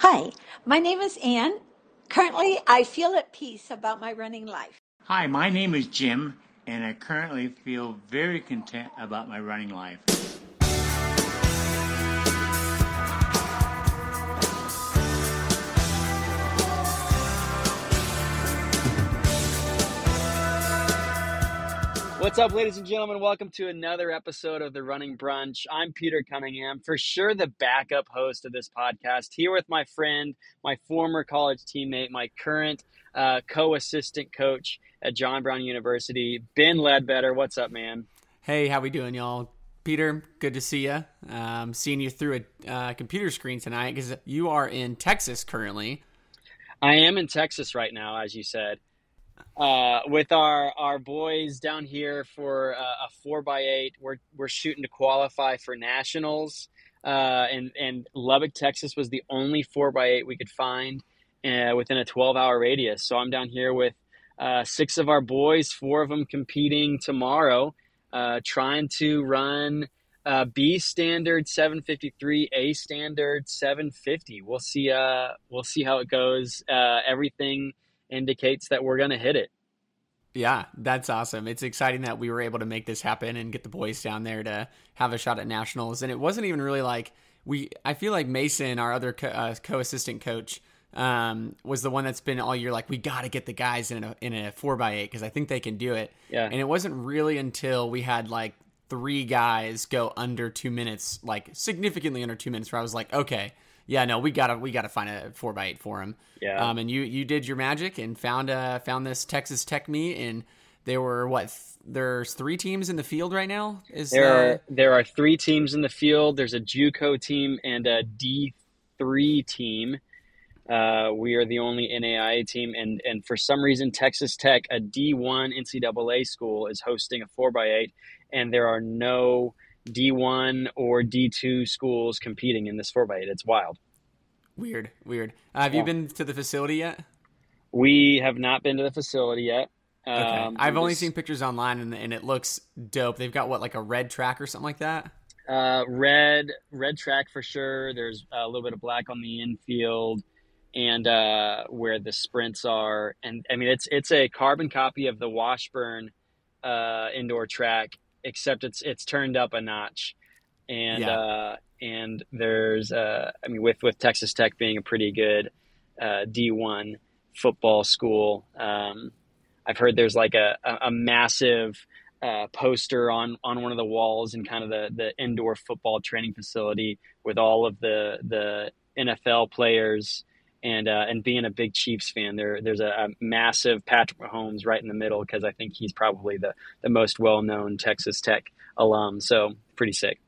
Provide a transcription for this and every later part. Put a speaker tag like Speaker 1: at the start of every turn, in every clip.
Speaker 1: Hi, my name is Anne. Currently, I feel at peace about my running life.
Speaker 2: Hi, my name is Jim, and I currently feel very content about my running life.
Speaker 3: What's up, ladies and gentlemen? Welcome to another episode of the Running Brunch. I'm Peter Cunningham, for sure the backup host of this podcast, here with my friend, my former college teammate, my current uh, co-assistant coach at John Brown University, Ben Ledbetter. What's up, man?
Speaker 4: Hey, how we doing, y'all? Peter, good to see you. Um, seeing you through a uh, computer screen tonight because you are in Texas currently.
Speaker 3: I am in Texas right now, as you said uh, with our our boys down here for a, a four by eight. We're we're shooting to qualify for nationals, uh, and and Lubbock, Texas was the only four by eight we could find uh, within a twelve hour radius. So I'm down here with uh, six of our boys, four of them competing tomorrow, uh, trying to run. Uh, B standard 753, A standard 750. We'll see. Uh, we'll see how it goes. Uh, everything indicates that we're going to hit it.
Speaker 4: Yeah, that's awesome. It's exciting that we were able to make this happen and get the boys down there to have a shot at nationals. And it wasn't even really like we. I feel like Mason, our other co- uh, co-assistant coach, um, was the one that's been all year like we got to get the guys in a in a four by eight because I think they can do it.
Speaker 3: Yeah.
Speaker 4: And it wasn't really until we had like three guys go under two minutes, like significantly under two minutes, where I was like, okay, yeah, no, we gotta we gotta find a four by eight for him.
Speaker 3: Yeah.
Speaker 4: Um, and you you did your magic and found uh found this Texas Tech meet, and there were what th- there's three teams in the field right now. Is
Speaker 3: there
Speaker 4: uh,
Speaker 3: are there are three teams in the field. There's a JUCO team and a D three team. Uh, we are the only NAIA team, and and for some reason, Texas Tech, a D1 NCAA school, is hosting a four by eight, and there are no D1 or D2 schools competing in this 4x8. It's wild.
Speaker 4: Weird, weird. Uh, have yeah. you been to the facility yet?
Speaker 3: We have not been to the facility yet.
Speaker 4: Okay. Um, I've only just, seen pictures online and, and, it looks dope. They've got what, like a red track or something like that?
Speaker 3: Uh, red, red track for sure. There's a little bit of black on the infield and uh, where the sprints are. And I mean, it's it's a carbon copy of the Washburn uh, indoor track except it's it's turned up a notch, and yeah. uh, and there's uh, I mean with with Texas Tech being a pretty good uh, D1 football school, um, I've heard there's like a a, a massive uh, poster on on one of the walls in kind of the the indoor football training facility with all of the the NFL players and uh, and being a big Chiefs fan, there there's a, a massive Patrick Mahomes right in the middle because I think he's probably the the most well known Texas Tech alum. So pretty sick.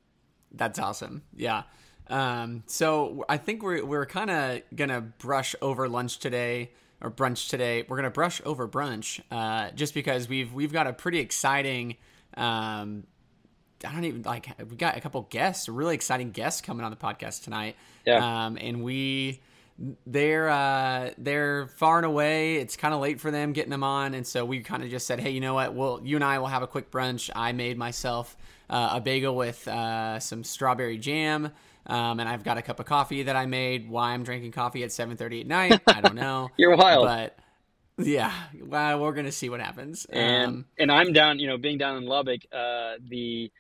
Speaker 4: That's awesome. Yeah. Um, so I think we're we're kind of gonna brush over lunch today or brunch today. We're gonna brush over brunch, uh, just because we've we've got a pretty exciting. Um, I don't even like we got a couple guests, really exciting guests coming on the podcast tonight.
Speaker 3: Yeah.
Speaker 4: Um, and we they're uh, they're far and away. It's kind of late for them getting them on, and so we kind of just said, hey, you know what? Well, you and I will have a quick brunch. I made myself uh, a bagel with uh, some strawberry jam. Um, and I've got a cup of coffee that I made. Why I'm drinking coffee at 7:30 at night, I don't know.
Speaker 3: You're wild,
Speaker 4: but yeah, well, we're gonna see what happens.
Speaker 3: And um, and I'm down. You know, being down in Lubbock, uh, the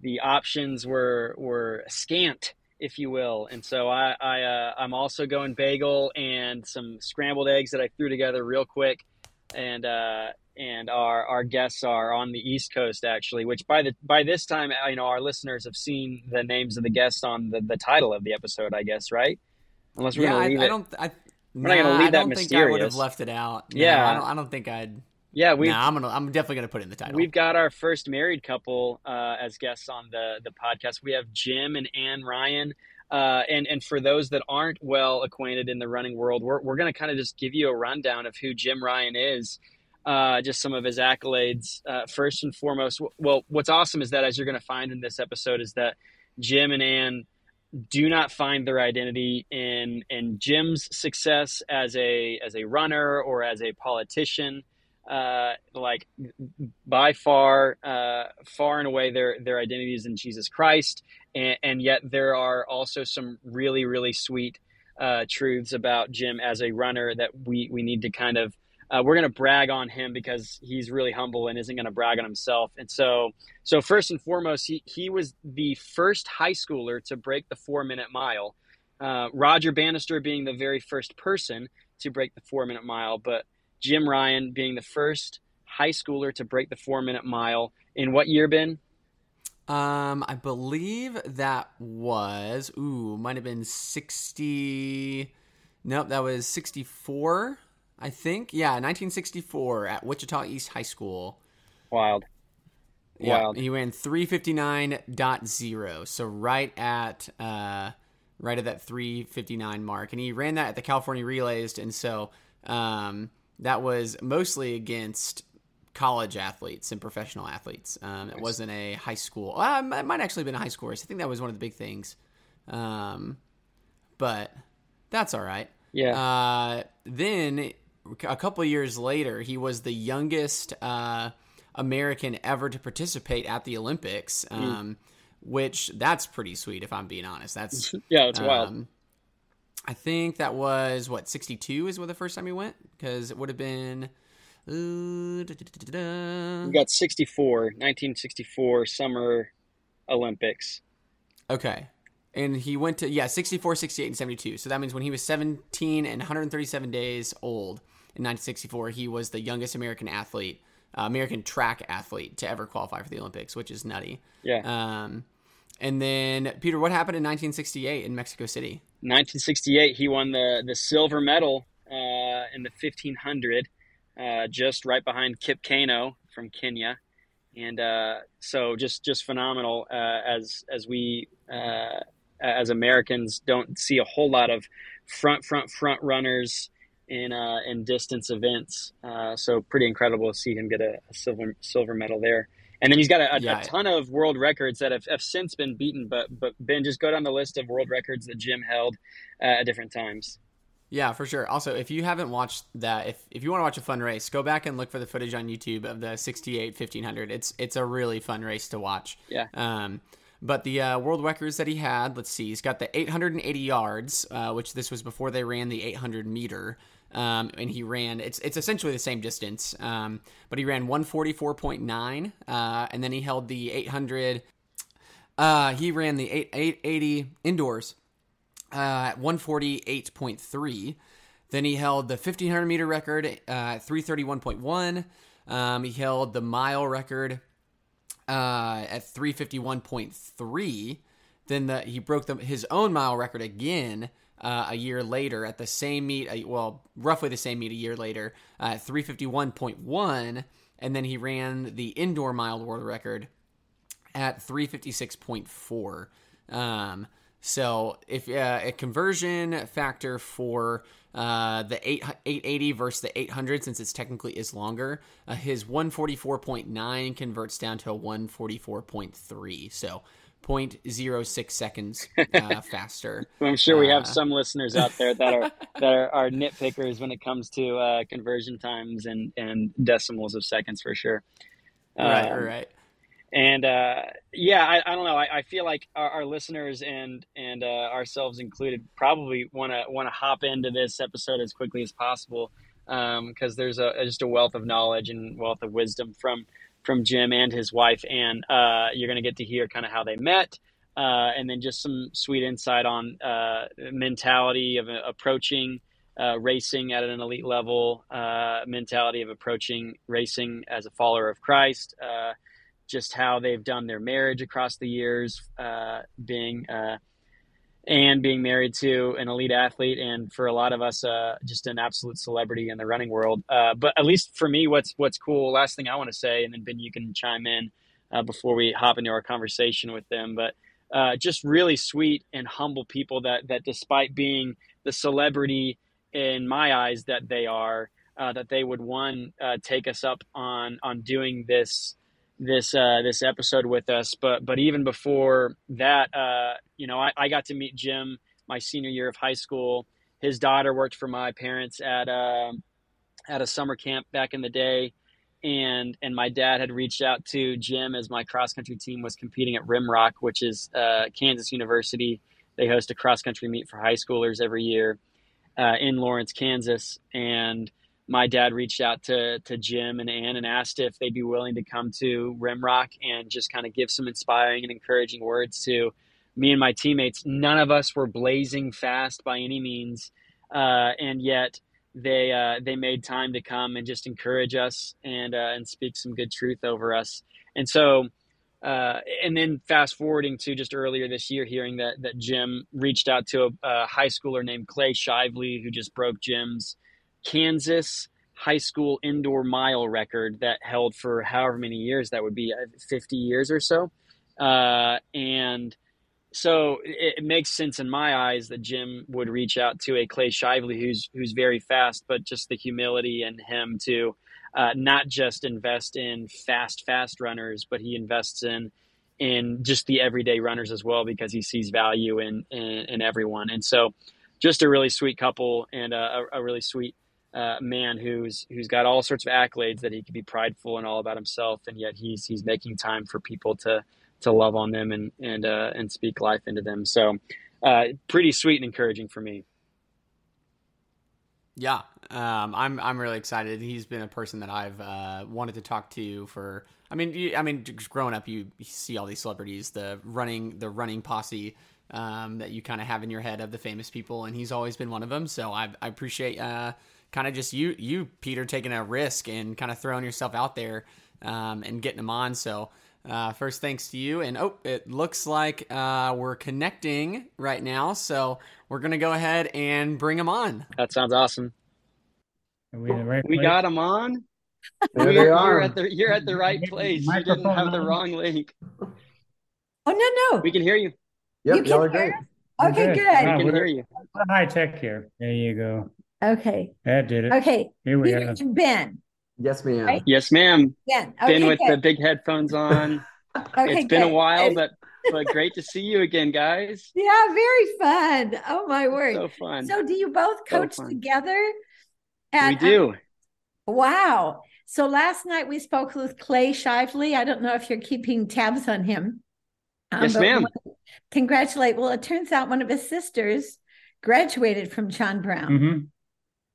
Speaker 3: the options were were scant if you will. And so I, I uh, I'm also going bagel and some scrambled eggs that I threw together real quick. And uh, and our our guests are on the East Coast actually, which by the by this time you know our listeners have seen the names of the guests on the, the title of the episode, I guess, right?
Speaker 4: Unless we're yeah, gonna leave I, it. I don't. I, we're nah, not gonna leave I that mysterious. Think I would have left it out. No, yeah, I don't, I don't think I'd.
Speaker 3: Yeah, we.
Speaker 4: Nah, I'm gonna. I'm definitely gonna put it in the title.
Speaker 3: We've got our first married couple uh, as guests on the the podcast. We have Jim and Anne Ryun. Uh, and and for those that aren't well acquainted in the running world, we're we're going to kind of just give you a rundown of who Jim Ryun is, uh, just some of his accolades. Uh, first and foremost, well, what's awesome is that as you're going to find in this episode is that Jim and Anne do not find their identity in in Jim's success as a as a runner or as a politician uh, like by far, uh, far and away, their their identity is in Jesus Christ, and, and, yet there are also some really really sweet uh, truths about Jim as a runner that we we need to kind of uh, we're going to brag on him because he's really humble and isn't going to brag on himself. And so, so first and foremost, he, he was the first high schooler to break the four minute mile. Uh, Roger Bannister being the very first person to break the four minute mile, but Jim Ryun being the first high schooler to break the four minute mile in what year, Ben?
Speaker 4: Um, I believe that was ooh, might have been sixty. Nope, that was sixty-four. I think. Yeah, 1964 at Wichita East High School.
Speaker 3: Wild.
Speaker 4: Yeah, Wild. he ran 359.0, so right at uh, right at that 359 mark, and he ran that at the California Relays, and so um, that was mostly against college athletes and professional athletes. Um, nice. It wasn't a high school. Uh, it might actually have been a high school race. I think that was one of the big things. Um, but that's all right.
Speaker 3: Yeah.
Speaker 4: Uh, then a couple years later, he was the youngest uh, American ever to participate at the Olympics. Hmm. Um, mm. Which that's pretty sweet, if I'm being honest. That's
Speaker 3: yeah, it's um, wild.
Speaker 4: I think that was what 62 is what the first time he went because it would have been.
Speaker 3: Uh, we got 64, 1964 Summer Olympics.
Speaker 4: Okay. And he went to, yeah, 64, 68, and 72. So that means when he was 17 and 137 days old, in 1964, he was the youngest American athlete, uh, American track athlete to ever qualify for the Olympics, which is nutty.
Speaker 3: Yeah.
Speaker 4: Um, and then Peter, what happened in 1968 in Mexico City?
Speaker 3: 1968, he won the the silver medal uh, in the 1500, uh, just right behind Kip Keino from Kenya, and uh, so just just phenomenal. Uh, as as we uh, as Americans don't see a whole lot of front front front runners in uh, in distance events. So pretty incredible to see him get a, a, silver silver medal there. And then he's got a, a, yeah. a ton of world records that have, have, since been beaten. But but Ben, just go down the list of world records that Jim held uh, at different times.
Speaker 4: Yeah, for sure. Also, if you haven't watched that, if, if you want to watch a fun race, go back and look for the footage on YouTube of the 68 1500. It's it's a really fun race to watch.
Speaker 3: Yeah.
Speaker 4: Um, but the uh, world records that he had, let's see, he's got the 880 yards, uh, which this was before they ran the 800 meter um, and he ran. It's it's essentially the same distance, um, but he ran 144.9, uh, and then he held the 800. Uh, he ran the 8, 880 indoors uh, at 148.3. Then he held the 1500 meter record uh, at 331.1. Um, he held the mile record uh, at 351.3. Then the, he broke the, his own mile record again uh, a year later at the same meet, uh, well, roughly the same meet a year later, uh, 351.1, and then he ran the indoor mile world record at 356.4. Um, so if uh, a conversion factor for uh, the 8, 880 versus the 800, since it's technically is longer, uh, his 144.9 converts down to a 144.3. So 0.06 seconds uh, faster.
Speaker 3: I'm sure we have uh, some listeners out there that are that are, are nitpickers when it comes to uh, conversion times and and decimals of seconds for sure.
Speaker 4: Right, um, right.
Speaker 3: And uh, yeah, I, I, don't know. I, I feel like our, our, listeners and and uh, ourselves included probably want to want to hop into this episode as quickly as possible because um, there's a just a wealth of knowledge and wealth of wisdom from from Jim and his wife and Uh, you're going to get to hear kind of how they met, uh, and then just some sweet insight on uh, mentality of uh, approaching uh, racing at an elite level, uh, mentality of approaching racing as a follower of Christ, just how they've done their marriage across the years, being and being married to an elite athlete and for a lot of us uh, just an absolute celebrity in the running world. Uh, but at least for me what's what's cool last thing i want to say and then ben you can chime in uh, before we hop into our conversation with them but uh, just really sweet and humble people that that despite being the celebrity in my eyes that they are uh, that they would one uh, take us up on on doing this this uh, this episode with us. But but even before that, uh, you know, I, I, got to meet Jim my senior year of high school. His daughter worked for my parents at uh, at a summer camp back in the day, and and my dad had reached out to Jim as my cross country team was competing at Rimrock, which is uh, Kansas University they host a cross country meet for high schoolers every year uh, in Lawrence, Kansas, and my dad reached out to to Jim and Ann and asked if they'd be willing to come to Rimrock and just kind of give some inspiring and encouraging words to me and my teammates. None of us were blazing fast by any means, uh, and yet they uh, they made time to come and just encourage us and uh, and speak some good truth over us. And so, uh, and then fast forwarding to just earlier this year, hearing that that Jim reached out to a, a high schooler named Clay Shively, who just broke Jim's Kansas high school indoor mile record that held for however many years that would be uh, 50 years or so uh, and so it, it, makes sense in my eyes that Jim would reach out to a Clay Shively who's who's very fast, but just the humility in him to uh, not just invest in fast fast runners, but he invests in in just the everyday runners as well because he sees value in in, in everyone. And so, just a really sweet couple and a, a really sweet uh, man who's who's got all sorts of accolades that he could be prideful and all about himself, and yet he's he's making time for people to to love on them and and uh, and speak life into them. So, uh, pretty sweet and encouraging for me.
Speaker 4: Yeah, um, I'm I'm really excited. He's been a person that I've uh, wanted to talk to for. I mean, you, I mean, growing up, you, you, see all these celebrities, the running the running posse um, that you kind of have in your head of the famous people, and he's always been one of them. So I, I appreciate uh, kind of just you you Peter taking a risk and kind of throwing yourself out there um, and getting them on. So. Uh, first, thanks to you. And oh, it looks like uh, we're connecting right now. So we're going to go ahead and bring them on.
Speaker 3: That sounds awesome.
Speaker 5: Are we, right
Speaker 3: we got them on.
Speaker 6: There
Speaker 3: you're,
Speaker 6: they are.
Speaker 3: You're at the, you're at the right place. You didn't have the wrong link.
Speaker 1: Oh, no, no.
Speaker 3: We can hear you.
Speaker 6: Yep,
Speaker 1: You can hear us? Okay,
Speaker 5: good.
Speaker 1: good.
Speaker 3: We can
Speaker 5: we're-
Speaker 3: hear you.
Speaker 5: high tech here. There you go.
Speaker 1: Okay,
Speaker 5: That did it.
Speaker 1: okay.
Speaker 5: Here we
Speaker 1: Peter
Speaker 5: are.
Speaker 1: Ben.
Speaker 6: Yes, ma'am.
Speaker 1: Right.
Speaker 3: Yes, ma'am.
Speaker 1: Ben.
Speaker 3: Been
Speaker 1: Okay,
Speaker 3: with the big headphones on.
Speaker 1: Okay,
Speaker 3: it's been a while, but but great to see you again, guys.
Speaker 1: Yeah, very fun. Oh, my word.
Speaker 3: So fun.
Speaker 1: So, do you both coach
Speaker 3: fun.
Speaker 1: together?
Speaker 3: we do.
Speaker 1: uh, wow. So last night we spoke with Clay Shively. I don't know if you're keeping tabs on him. Um,
Speaker 3: Yes,
Speaker 1: but we
Speaker 3: ma'am.
Speaker 1: Congratulate. Well, it turns out one of his sisters graduated from John Brown.
Speaker 5: hmm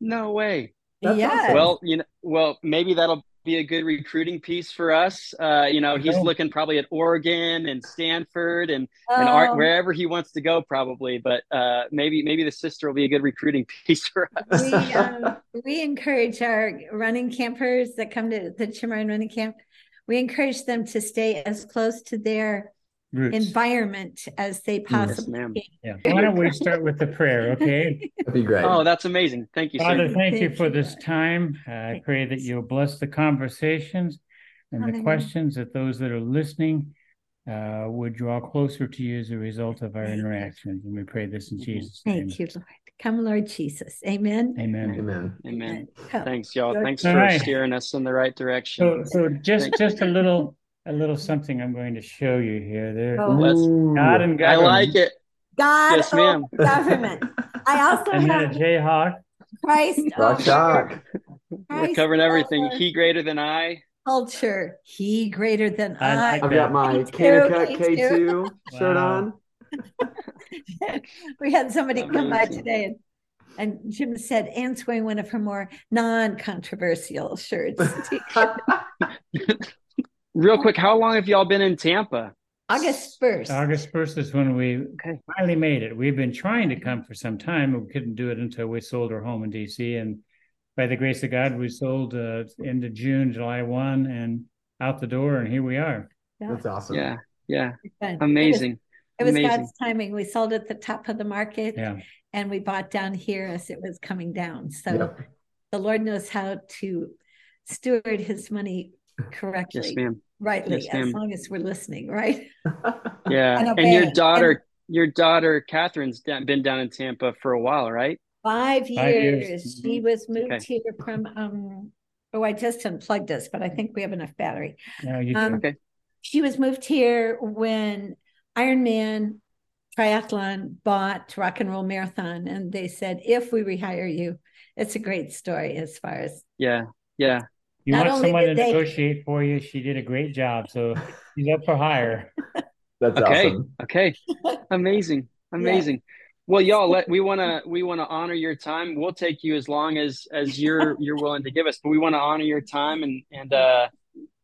Speaker 3: No way.
Speaker 6: That's
Speaker 1: yes.
Speaker 6: awesome.
Speaker 3: Well, you know, well, maybe that'll be a good recruiting piece for us. Uh, you know, he's looking probably at Oregon and Stanford and and
Speaker 1: Oh,
Speaker 3: art wherever he wants to go, probably. But uh, maybe maybe the sister will be a good recruiting piece for us.
Speaker 1: we um, we encourage our running campers that come to the Chimarron Running Camp. We encourage them to stay as close to their
Speaker 5: Roots.
Speaker 1: environment as they possibly
Speaker 3: ma'am.
Speaker 1: can.
Speaker 5: Yeah. Why don't we start with the prayer, okay?
Speaker 6: That'd be great.
Speaker 3: Oh, that's amazing. Thank you,
Speaker 5: Father,
Speaker 3: sir.
Speaker 5: thank you for
Speaker 1: you.
Speaker 5: this time. Uh, I pray that you'll bless the conversations and the questions that those that are listening uh, would draw closer to you as a result of our interactions. And we pray this in Jesus' name.
Speaker 1: Thank you, Lord. Come, Lord Jesus. Amen.
Speaker 5: Amen.
Speaker 6: Amen.
Speaker 3: Amen.
Speaker 1: Come.
Speaker 3: Thanks, y'all.
Speaker 1: Lord-
Speaker 3: Thanks
Speaker 5: All
Speaker 3: for
Speaker 5: right.
Speaker 3: steering us in the right direction.
Speaker 5: So, so just just a little a little something I'm going to show you here. There,
Speaker 1: Oh.
Speaker 6: Ooh.
Speaker 5: God and government.
Speaker 3: I like it.
Speaker 1: God
Speaker 3: Yes, ma'am.
Speaker 1: government. I also
Speaker 5: And then a Jayhawk.
Speaker 1: Christ
Speaker 6: Rock
Speaker 1: over.
Speaker 3: We're covering everything. He greater than I.
Speaker 1: culture. He greater than
Speaker 5: I
Speaker 1: I.
Speaker 6: I've got my
Speaker 1: Me too,
Speaker 6: Kanakuk
Speaker 1: me
Speaker 6: K2 shirt
Speaker 5: Wow.
Speaker 6: on.
Speaker 1: we had somebody come by today and, and Jim said Anne's wearing one of her more non-controversial shirts.
Speaker 3: Real quick, how long have y'all been in Tampa?
Speaker 1: August 1st.
Speaker 5: August 1st is when we
Speaker 3: Okay.
Speaker 5: finally made it. We've been trying to come for some time, but we couldn't do it until we sold our home in DC. And by the grace of God, we sold uh, into June, July 1, and out the door, and here we are.
Speaker 6: That's awesome.
Speaker 3: Yeah, yeah.
Speaker 1: Fun.
Speaker 3: Amazing.
Speaker 1: It was, it was God's timing. We sold at the top of the market
Speaker 5: Yeah.
Speaker 1: and we bought down here as it was coming down. So
Speaker 6: Yep.
Speaker 1: the Lord knows how to steward his money correctly,
Speaker 3: Yes, ma'am.
Speaker 1: rightly,
Speaker 3: Yes,
Speaker 1: as long as we're listening, right?
Speaker 3: Yeah.
Speaker 1: And
Speaker 3: And,
Speaker 1: obey.
Speaker 3: your
Speaker 1: And-
Speaker 3: daughter, your daughter Catherine's da- been down in Tampa for a while, right?
Speaker 1: Five years.
Speaker 5: Five years.
Speaker 1: She was moved
Speaker 3: Okay.
Speaker 1: here from um oh I just unplugged us, but I think we have enough battery.
Speaker 5: Yeah, you
Speaker 1: Um.
Speaker 3: Okay.
Speaker 1: She was moved here when Ironman Triathlon bought Rock and Roll Marathon, and they said, if we rehire you, it's a great story as far as
Speaker 3: Yeah. Yeah.
Speaker 5: You
Speaker 1: not
Speaker 5: want
Speaker 1: only
Speaker 5: someone to
Speaker 1: did they-
Speaker 5: negotiate for you. She did a great job. So she's up for hire.
Speaker 6: That's
Speaker 3: Okay.
Speaker 6: awesome.
Speaker 3: Okay. Amazing. Amazing. Well, y'all, let we want to we want to honor your time. We'll take you as long as as you're you're willing to give us, but we want to honor your time and and uh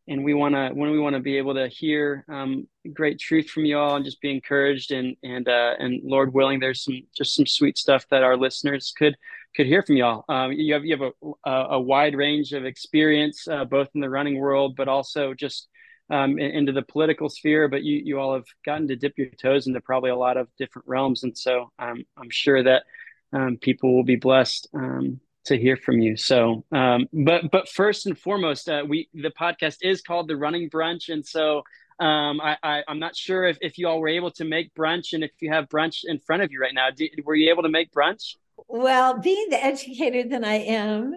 Speaker 3: and we want to when we want to be able to hear um, great truth from you all and just be encouraged and and uh, and Lord willing, there's some just some sweet stuff that our listeners could could hear from y'all. Um, you have you have a, a wide range of experience, uh, both in the running world, but also just um, into the political sphere. But you you all have gotten to dip your toes into probably a lot of different realms, and so I'm I'm sure that um, people will be blessed um, to hear from you. So, um, but but first and foremost, uh, we the podcast is called the Running Brunch, and so. Um, I, I, am not sure if, if you all were able to make brunch and if you have brunch in front of you right now. Do, were you able to make brunch?
Speaker 1: Well, being the educator that I am,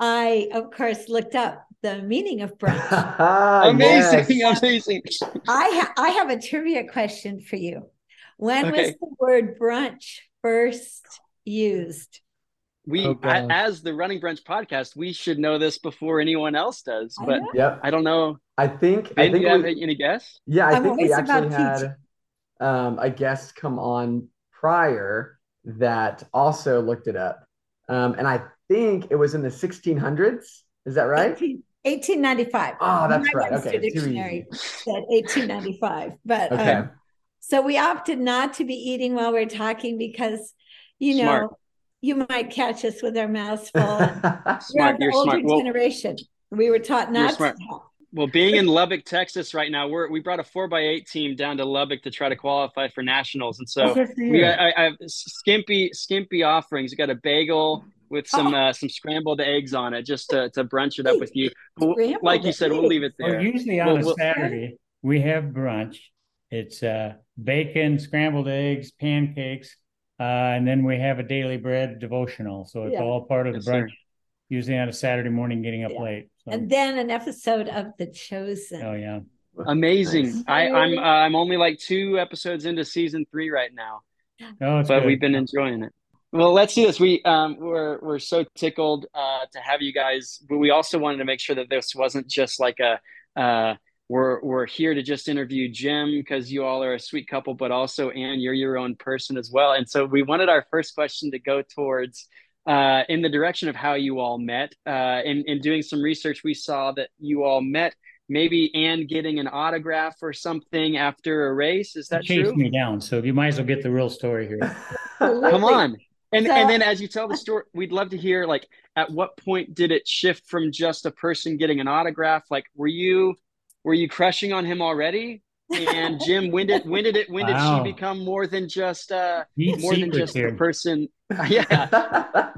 Speaker 1: I of course looked up the meaning of brunch.
Speaker 3: amazing, yes. amazing.
Speaker 1: I ha- I have a trivia question for you. When okay. was the word brunch first used?
Speaker 3: We, oh, as the Running Brunch podcast, we should know this before anyone else does. But I, yep. I don't know.
Speaker 6: I think.
Speaker 3: Ben,
Speaker 6: I think
Speaker 3: you have any guess?
Speaker 6: Yeah, I I'm think we actually had um, a guest come on prior that also looked it up. Um, and I think it was in the 1600s. Is that right?
Speaker 1: 18, 1895.
Speaker 6: Oh, that's right. Okay.
Speaker 1: Dictionary said 1895. But okay. Um, so we opted not to be eating while we're talking because, you smart. know, you might catch us with our mouths full.
Speaker 3: smart. You're
Speaker 1: older
Speaker 3: smart.
Speaker 1: generation. Well, we were taught not to talk.
Speaker 3: Well, being in Lubbock, Texas, right now, we're we brought a four by eight team down to Lubbock to try to qualify for nationals, and so we got, I, I, have skimpy skimpy offerings. We got a bagel with some oh. uh, some scrambled eggs on it, just to, to brunch it up with you. like you said, we'll leave it there.
Speaker 5: Well, usually on we'll, a Saturday we have brunch. It's uh, bacon, scrambled eggs, pancakes, uh, and then we have a daily bread devotional. So it's yeah. all part of the yes, brunch. Sir. Usually on a Saturday morning, getting up yeah. late.
Speaker 1: So. And then an episode of The Chosen.
Speaker 5: Oh yeah,
Speaker 3: amazing! Nice. I, I'm uh, I'm only like two episodes into season three right now. Oh, but good. we've been enjoying it. Well, let's see this. We um, we're we're so tickled uh, to have you guys, but we also wanted to make sure that this wasn't just like a uh, we're we're here to just interview Jim because you all are a sweet couple, but also Anne, you're your own person as well. And so we wanted our first question to go towards uh, in the direction of how you all met. Uh, in, in doing some research, we saw that you all met maybe Anne getting an autograph or something after a race. Is that
Speaker 5: Chased
Speaker 3: true?
Speaker 5: me down. So you might as well get the real story here.
Speaker 3: Come on. And so, and then as you tell the story, we'd love to hear like at what point did it shift from just a person getting an autograph? Like were you were you crushing on him already? And Jim, when did when did it when wow. did she become more than just uh Neat more than just here. a person yeah.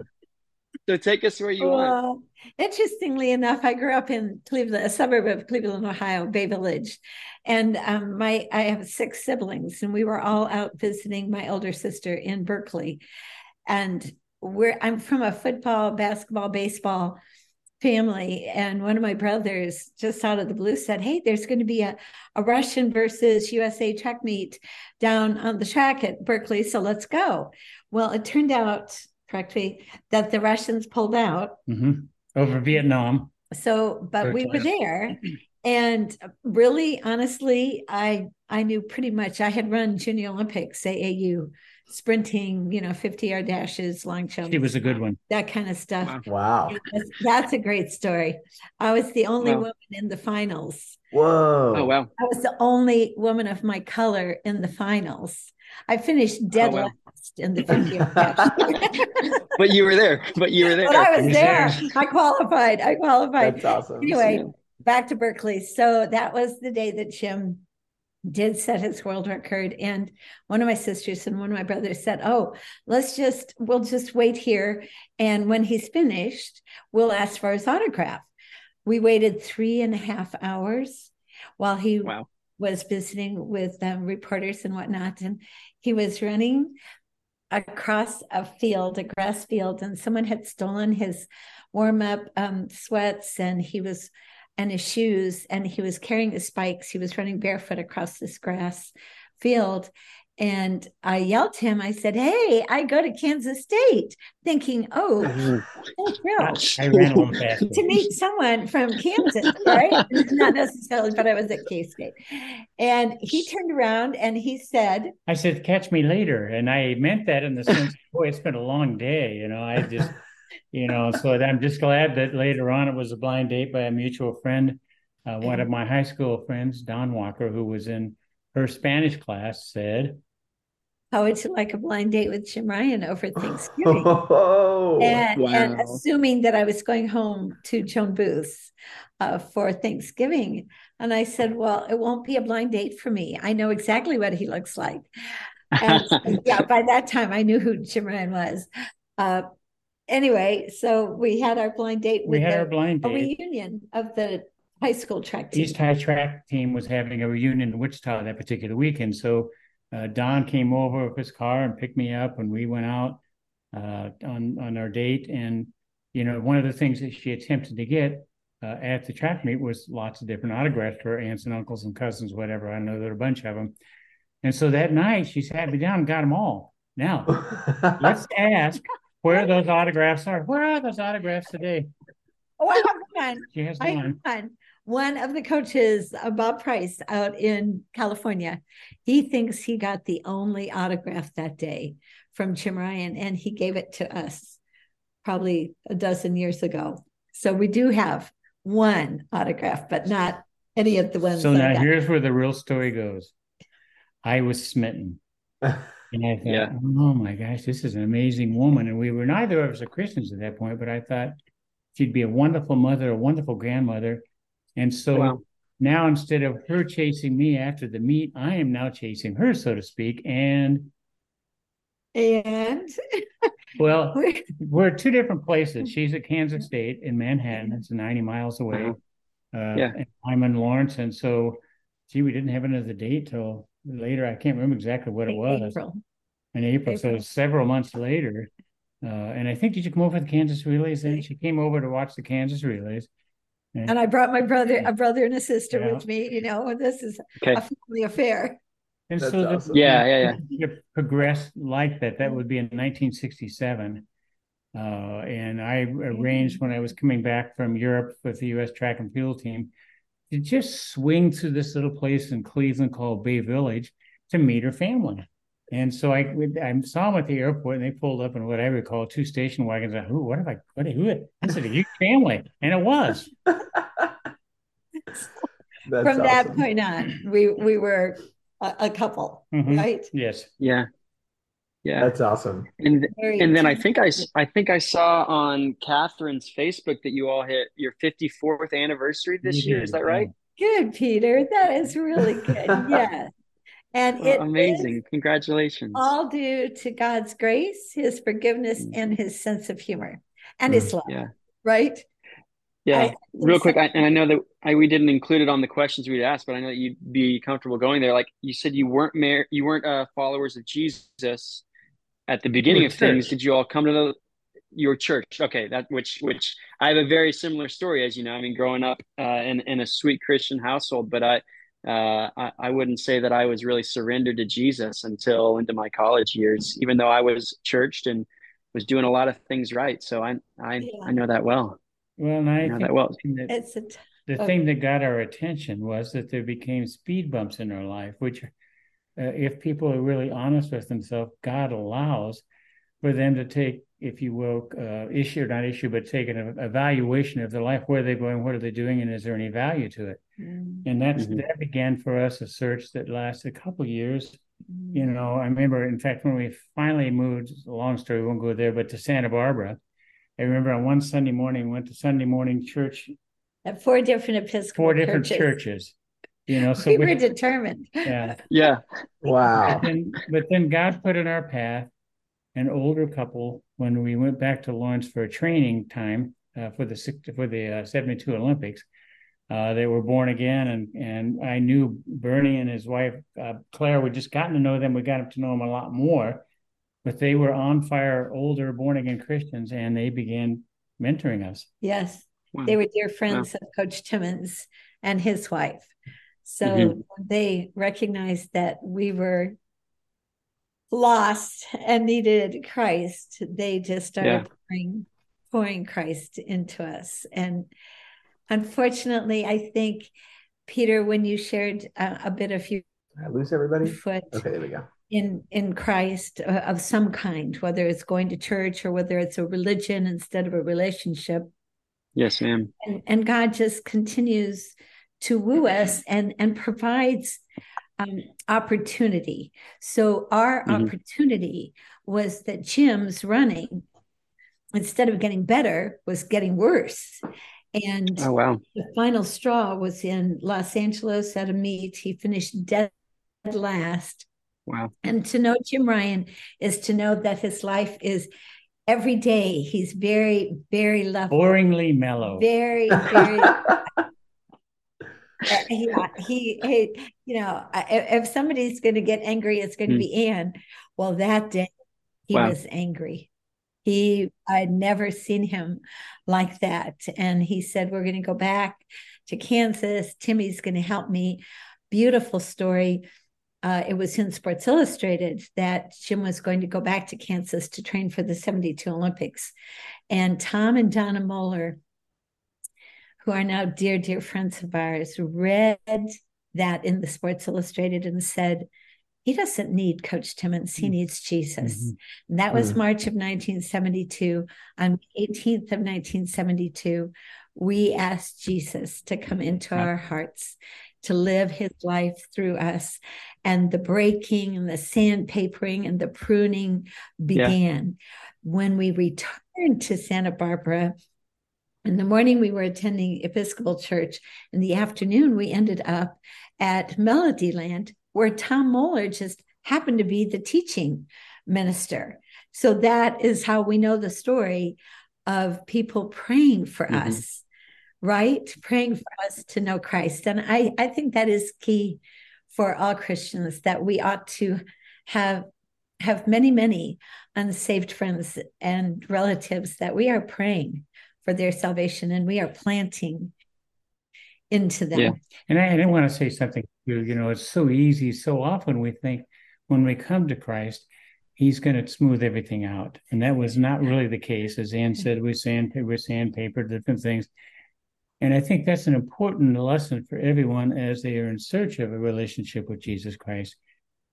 Speaker 3: so take us where you well, want.
Speaker 1: Interestingly enough, I grew up in Cleveland, a suburb of Cleveland, Ohio, Bay Village, and um, my I have six siblings, and we were all out visiting my older sister in Berkeley, and we're I'm from a football, basketball, baseball family and one of my brothers just out of the blue said hey there's going to be a, a russian versus usa track meet down on the track at berkeley so let's go. Well it turned out correctly that the russians pulled out.
Speaker 5: Mm-hmm. over vietnam.
Speaker 1: So but we were there and really honestly i i knew pretty much i had run junior olympics aau sprinting, you know, 50 yard dashes, long jump.
Speaker 5: She was a good one.
Speaker 1: That kind of stuff.
Speaker 6: Wow.
Speaker 1: That's, that's a great story. I was the only wow. woman in the finals.
Speaker 6: Whoa.
Speaker 3: Oh, wow.
Speaker 1: I was the only woman of my color in the finals. I finished oh, dead oh, wow. last in the 50 yard dash.
Speaker 3: but you were there. But you were there.
Speaker 1: But I was there. I qualified. I qualified.
Speaker 6: That's awesome.
Speaker 1: Anyway, back to Berkeley. So that was the day that Jim did set his world record. And one of my sisters and one of my brothers said oh let's just we'll just wait here. And when he's finished we'll ask for his autograph. We waited three and a half hours while he wow. was visiting with um, reporters and whatnot. And he was running across a field a grass field and someone had stolen his warm-up um, sweats. And he was and his shoes, and he was carrying his spikes. He was running barefoot across this grass field. and I yelled to him, I said, Hey, I go to Kansas State, thinking, Oh, oh so thrilled
Speaker 5: I ran home
Speaker 1: to meet someone from Kansas, right? Not necessarily, but I was at K State. And he turned around and he said,
Speaker 5: I said, catch me later. And I meant that in the sense, boy, it's been a long day. You know, I just, you know, so I'm just glad that later on it was a blind date by a mutual friend. Uh, one of my high school friends, Don Walker, who was in her Spanish class, said,
Speaker 1: How would you like a blind date with Jim Ryun over Thanksgiving?
Speaker 6: Oh,
Speaker 1: and, and assuming that I was going home to Joan Booth's uh, for Thanksgiving. And I said, Well, it won't be a blind date for me. I know exactly what he looks like. And yeah, by that time, I knew who Jim Ryun was. Uh, anyway, so we had our blind date
Speaker 5: We had
Speaker 1: the-
Speaker 5: our blind date.
Speaker 1: a reunion of the high school track team.
Speaker 5: East High track team was having a reunion in Wichita that particular weekend. So uh, Don came over with his car and picked me up, and we went out uh, on on our date. And you know, one of the things that she attempted to get uh, at the track meet was lots of different autographs for her aunts and uncles and cousins, whatever. I know there are a bunch of them. And so that night, she sat me down and got them all. Now let's ask where those autographs are. Where are those autographs today?
Speaker 1: Oh, I have one.
Speaker 5: She has
Speaker 1: I
Speaker 5: one.
Speaker 1: have one. One of the coaches, uh, Bob Price, out in California, he thinks he got the only autograph that day from Jim Ryun, and he gave it to us probably a dozen years ago. So we do have one autograph, but not any of the ones.
Speaker 5: So now here's where the real story goes. I was smitten. And I thought,
Speaker 3: Yeah.
Speaker 5: oh my gosh, this is an amazing woman. And we were neither of us are Christians at that point, but I thought she'd be a wonderful mother, a wonderful grandmother. And so
Speaker 3: Wow.
Speaker 5: now instead of her chasing me after the meet, I am now chasing her, so to speak. And
Speaker 1: and
Speaker 5: well,
Speaker 1: we-
Speaker 5: we're two different places. She's at Kansas State in Manhattan. It's 90 miles away.
Speaker 3: Uh-huh.
Speaker 5: Uh,
Speaker 3: Yeah.
Speaker 5: and I'm in Lawrence. And so, gee, we didn't have another date till later. I can't remember exactly what it was
Speaker 1: April.
Speaker 5: in April. So
Speaker 1: April.
Speaker 5: several months later. Uh, and I think, did you come over to the Kansas relays then? She came over to watch the Kansas relays.
Speaker 1: And I brought my brother, a brother and a sister
Speaker 5: Yeah.
Speaker 1: with me. You know, this is
Speaker 3: Okay.
Speaker 1: a family affair.
Speaker 5: And
Speaker 6: That's
Speaker 5: so the,
Speaker 6: awesome.
Speaker 3: Yeah, yeah, yeah.
Speaker 5: It progressed like that. That would be in 1967. Uh, and I arranged when I was coming back from Europe with the U.S. track and field team to just swing to this little place in Cleveland called Bay Village to meet her family. And so I, I saw them at the airport, and they pulled up in what I recall two station wagons. I, who, what have I, what, who? This is a huge family, and it was.
Speaker 6: That's
Speaker 1: From that point on, we we were a, a couple,
Speaker 5: Mhm.
Speaker 1: right?
Speaker 5: Yes.
Speaker 3: Yeah. Yeah.
Speaker 6: That's awesome.
Speaker 3: And
Speaker 1: Very
Speaker 3: and then I
Speaker 1: intense.
Speaker 3: think I, s- I think I saw on Catherine's Facebook that you all hit your 54th anniversary this
Speaker 5: You
Speaker 3: year. Is that right?
Speaker 1: Good, Peter. That is really good. yes. And
Speaker 3: Well,
Speaker 1: it
Speaker 3: amazing.
Speaker 1: is
Speaker 3: Congratulations.
Speaker 1: all due to God's grace, his forgiveness,
Speaker 3: Mm.
Speaker 1: and his sense of humor and his love,
Speaker 3: Yeah.
Speaker 1: right?
Speaker 3: Yeah.
Speaker 1: I-
Speaker 3: Real quick, I, and I know that I, we didn't include it on the questions we'd asked, but I know that you'd be comfortable going there. Like you said, you weren't mar- you weren't uh, followers of Jesus at the beginning
Speaker 6: were
Speaker 3: of things. Did you all come to the your church? Okay, that which which I have a very similar story as you know. I mean, growing up uh, in in a sweet Christian household, but I uh, I, I wouldn't say that I was really surrendered to Jesus until into my college years, even though I was churched and was doing a lot of things right. So I I
Speaker 1: Yeah.
Speaker 3: I know that well.
Speaker 5: Well, and I
Speaker 3: I know
Speaker 5: think
Speaker 3: that well.
Speaker 5: that
Speaker 1: It's a t-
Speaker 5: the
Speaker 1: Oh.
Speaker 5: thing that got our attention was that there became speed bumps in our life, which, uh, if people are really honest with themselves, God allows for them to take, if you will, uh, issue or not issue, but take an evaluation of their life. Where are they going? What are they doing? And is there any value to it?
Speaker 1: Mm,
Speaker 5: And that's
Speaker 3: Mhm.
Speaker 5: that began for us a search that lasted a couple of years. You know, I remember, in fact, when we finally moved, a long story, we won't go there, but to Santa Barbara. I remember on one Sunday morning, we went to Sunday morning church
Speaker 1: at four different Episcopal
Speaker 5: four different
Speaker 1: churches.
Speaker 5: churches. You know, so
Speaker 1: we
Speaker 5: we,
Speaker 1: were determined.
Speaker 5: yeah.
Speaker 3: Yeah.
Speaker 6: Wow.
Speaker 5: But then, but then God put in our path an older couple when we went back to Lawrence for a training time uh, for the for the uh, seventy two Olympics. Uh, they were born again, and and I knew Bernie and his wife uh, Claire. We just gotten to know them. We got to know them a lot more, but they were on fire, older born again Christians, and they began mentoring us.
Speaker 1: Yes.
Speaker 3: Wow.
Speaker 1: They were dear friends of Coach Timmons and his wife. So
Speaker 3: Mhm.
Speaker 1: they recognized that we were lost and needed Christ, they just started yeah. pouring, pouring Christ into us. And unfortunately, I think, Peter, when you shared a, a bit of your
Speaker 6: I lose everybody. Foot okay, there we go.
Speaker 1: In in Christ uh, of some kind, whether it's going to church or whether it's a religion instead of a relationship.
Speaker 3: Yes, ma'am.
Speaker 1: And, and God just continues to woo us and and provides um, opportunity. So our mm-hmm. opportunity was that Jim's running, instead of getting better, was getting worse. And
Speaker 3: oh, wow.
Speaker 1: the final straw was in Los Angeles at a meet. He finished dead last.
Speaker 3: Wow.
Speaker 1: And to know Jim Ryun is to know that his life is every day he's very, very lovely.
Speaker 5: Boringly mellow.
Speaker 1: Very, very yeah, he, he, you know, if, if somebody's going to get angry, it's going to mm. be Anne. Well, that day he wow. was angry. He, I'd never seen him like that. And he said, We're going to go back to Kansas. Timmy's going to help me. Beautiful story. Uh, it was in Sports Illustrated that Jim was going to go back to Kansas to train for the 72 Olympics. And Tom and Donna Moeller who are now dear, dear friends of ours, read that in the Sports Illustrated and said, he doesn't need Coach Timmons. He mm. needs Jesus. Mm-hmm. That was mm-hmm. March of 1972. On 18th of 1972, we asked Jesus to come into our hearts, to live his life through us. And the breaking and the sandpapering and the pruning began. Yeah. When we returned to Santa Barbara, in the morning, we were attending Episcopal Church. In the afternoon, we ended up at Melodyland, where Tom Moeller just happened to be the teaching minister. So that is how we know the story of people praying for mm-hmm. us, right? Praying for us to know Christ. And I, I think that is key for all Christians that we ought to have have many, many unsaved friends and relatives that we are praying for their salvation, and we are planting into them. Yeah.
Speaker 5: And I, I didn't want to say something. You know, it's so easy. So often we think when we come to Christ, He's going to smooth everything out, and that was not really the case. As Anne mm-hmm. said, we sand we sandpaper different things. And I think that's an important lesson for everyone as they are in search of a relationship with Jesus Christ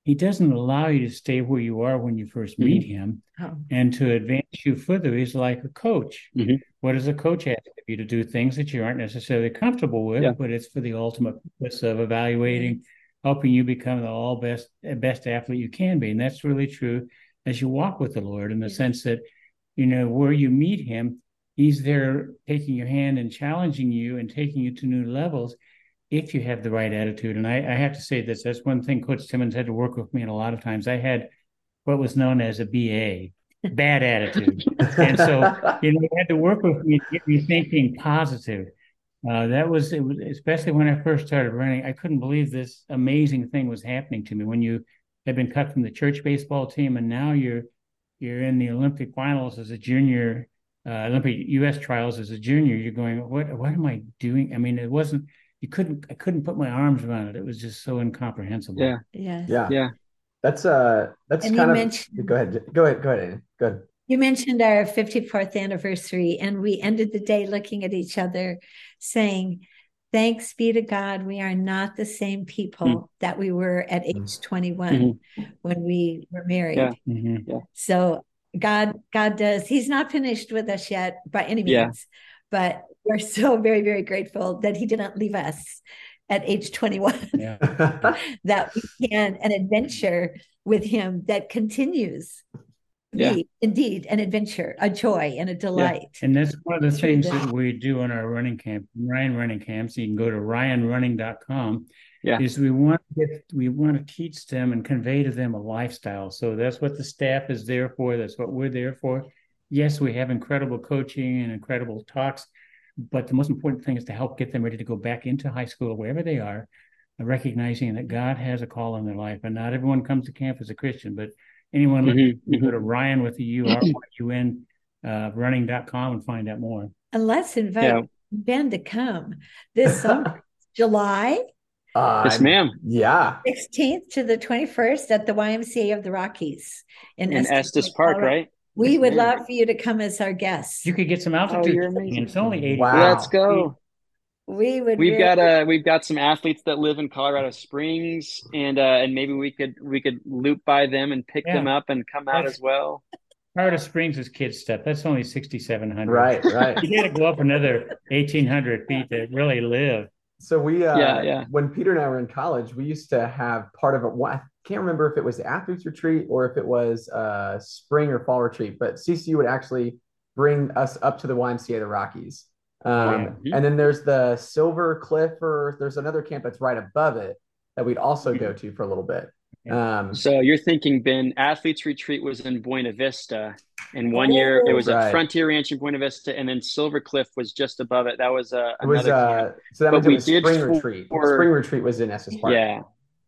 Speaker 5: he doesn't allow you to stay where you are when you 1st meet mm-hmm. him oh. and to advance you further he's like a coach mm-hmm. what does a coach ask of you to do things that you aren't necessarily comfortable with yeah. but it's for the ultimate purpose of evaluating helping you become the all best best athlete you can be and that's really true as you walk with the lord in the yeah. sense that you know where you meet him he's there taking your hand and challenging you and taking you to new levels if you have the right attitude. And I, I, have to say this that's one thing Coach Timmons had to work with me in a lot of times. I had what was known as a BA, bad attitude. and so, you know, he had to work with me to get me thinking positive. Uh, that was, it was, especially when I first started running, I couldn't believe this amazing thing was happening to me when you had been cut from the church baseball team and now you're, you're in the Olympic finals as a junior, uh, Olympic U.S. trials as a junior. You're going, what, what am I doing? I mean, it wasn't, you couldn't I couldn't put my arms around it. It was just so incomprehensible.
Speaker 3: Yeah.
Speaker 1: Yeah.
Speaker 6: Yeah.
Speaker 3: Yeah.
Speaker 6: That's uh that's and kind of mentioned, go ahead. Go ahead. Go ahead. Go ahead.
Speaker 1: You mentioned our 54th anniversary, and we ended the day looking at each other saying, Thanks be to God, we are not the same people mm-hmm. that we were at mm. age 21 mm-hmm. when we were married.
Speaker 3: Yeah. Mm-hmm. yeah.
Speaker 1: So God, God does, He's not finished with us yet by any means, yeah. but we're so very, very grateful that he didn't leave us at age 21. Yeah. that we can an adventure with him that continues. Yeah. indeed, an adventure, a joy, and a delight. Yeah.
Speaker 5: And that's one of the things that we do in our running camp, Ryun Running Camps. You can go to ryunrunning.com.
Speaker 3: Yeah.
Speaker 5: Is we want to get, we want to teach them and convey to them a lifestyle. So that's what the staff is there for. That's what we're there for. Yes, we have incredible coaching and incredible talks, but the most important thing is to help get them ready to go back into high school or wherever they are, recognizing that God has a call in their life. And not everyone comes to camp as a Christian, but anyone mm-hmm. looking, you go to Ryun with the U R U N uh, running.com and find out more.
Speaker 1: And let's invite yeah. Ben to come this summer, July.
Speaker 6: Uh,
Speaker 3: yes, ma'am.
Speaker 6: Yeah.
Speaker 1: 16th to the 21st at the YMCA of the Rockies in,
Speaker 3: In Estes Park,
Speaker 1: Colorado.
Speaker 3: right?
Speaker 1: We would
Speaker 6: ma'am.
Speaker 1: love for you to come as our guests.
Speaker 5: You could get some
Speaker 3: Oh,
Speaker 5: altitude.
Speaker 3: you're amazing.
Speaker 5: It's only 80.
Speaker 6: Wow.
Speaker 3: Let's go.
Speaker 1: We would.
Speaker 3: We've
Speaker 1: really-
Speaker 3: got uh we've got some athletes that live in Colorado Springs and uh and maybe we could we could loop by them and pick
Speaker 5: Yeah.
Speaker 3: them up and come out
Speaker 5: That's-
Speaker 3: as well.
Speaker 5: Colorado Springs is kid stuff. That's only 6,700.
Speaker 6: Right, right.
Speaker 5: You got to go up another 1,800 feet to really live.
Speaker 6: So we, uh,
Speaker 3: Yeah, yeah.
Speaker 6: when Peter and I were in college, we used to have part of it. I can't remember if it was the athletes retreat or if it was uh, spring or fall retreat, but CCU would actually bring us up to the YMCA of the Rockies. Um,
Speaker 3: Yeah.
Speaker 6: And then there's the Silver Cliff, or there's another camp that's right above it that we'd also go to for a little bit. Um,
Speaker 3: So you're thinking Ben athletes retreat was in Buena Vista and one year it was
Speaker 6: Right.
Speaker 3: at Frontier Ranch in Buena Vista and then Silver Cliff was just above it. That was uh,
Speaker 6: it was
Speaker 3: another
Speaker 6: uh, so that
Speaker 3: But
Speaker 6: means
Speaker 3: we
Speaker 6: was
Speaker 3: did
Speaker 6: spring
Speaker 3: for-
Speaker 6: retreat. spring retreat was in Estes Park.
Speaker 3: Yeah,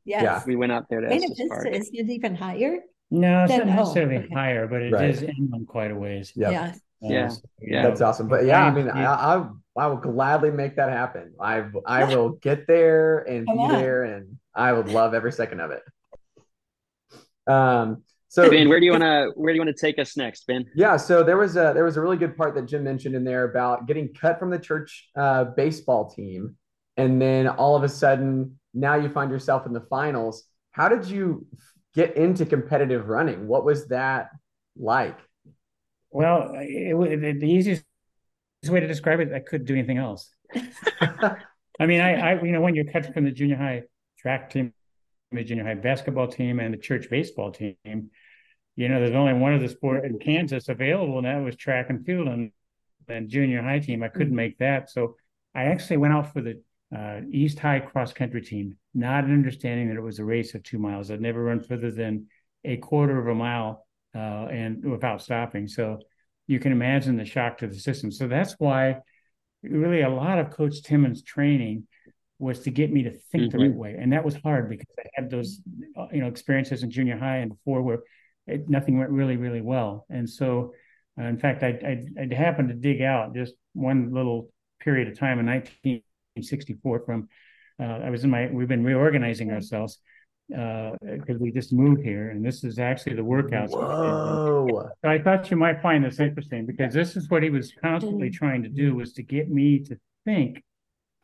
Speaker 1: Yes.
Speaker 6: yeah.
Speaker 3: we went out there to
Speaker 1: Buena
Speaker 3: Estes Park.
Speaker 1: isn't it even higher?
Speaker 5: No, it's
Speaker 1: Then-
Speaker 5: not
Speaker 1: oh,
Speaker 5: necessarily
Speaker 1: okay.
Speaker 5: higher, but it is
Speaker 6: Right.
Speaker 5: inland quite a ways.
Speaker 6: Yep.
Speaker 1: Yeah.
Speaker 5: Uh,
Speaker 3: Yeah,
Speaker 5: so,
Speaker 3: yeah.
Speaker 6: That's awesome. But yeah, I mean, I, I I will gladly make that happen. I I will get there and
Speaker 1: Come
Speaker 6: be
Speaker 1: on.
Speaker 6: there, and I would love every second of it. Um. So
Speaker 3: Ben, where do you wanna where do you wanna take us next, Ben?
Speaker 6: yeah, so there was a there was a really good part that Jim mentioned in there about getting cut from the church uh, baseball team, and then all of a sudden now you find yourself in the finals. How did you get into competitive running? What was that like?
Speaker 5: Well, it, wa- the, the easiest way to describe it, I couldn't do anything else. I mean, I, I, you know, when you're cut from the junior high track team, the junior high basketball team, and the church baseball team, you know, there's only one of the sport in Kansas available, and that was track and field. And then junior high team, I couldn't mm-hmm. make that, so I actually went out for the uh, East High cross country team, not understanding that it was a race of two miles. I'd never run further than a quarter of a mile, uh, and without stopping. So you can imagine the shock to the system. So that's why really a lot of Coach Timmons' training was to get me to think the right way, and that was hard because I had those uh, you know experiences in junior high and before where it, nothing went really really well, and so uh, in fact I, I I happened to dig out just one little period of time in 1964 from uh, I was in my we've been reorganizing ourselves because we just moved here, and this is actually the workouts.
Speaker 6: Whoa!
Speaker 5: So I thought you might find this interesting because this is what he was constantly trying to do was to get me to think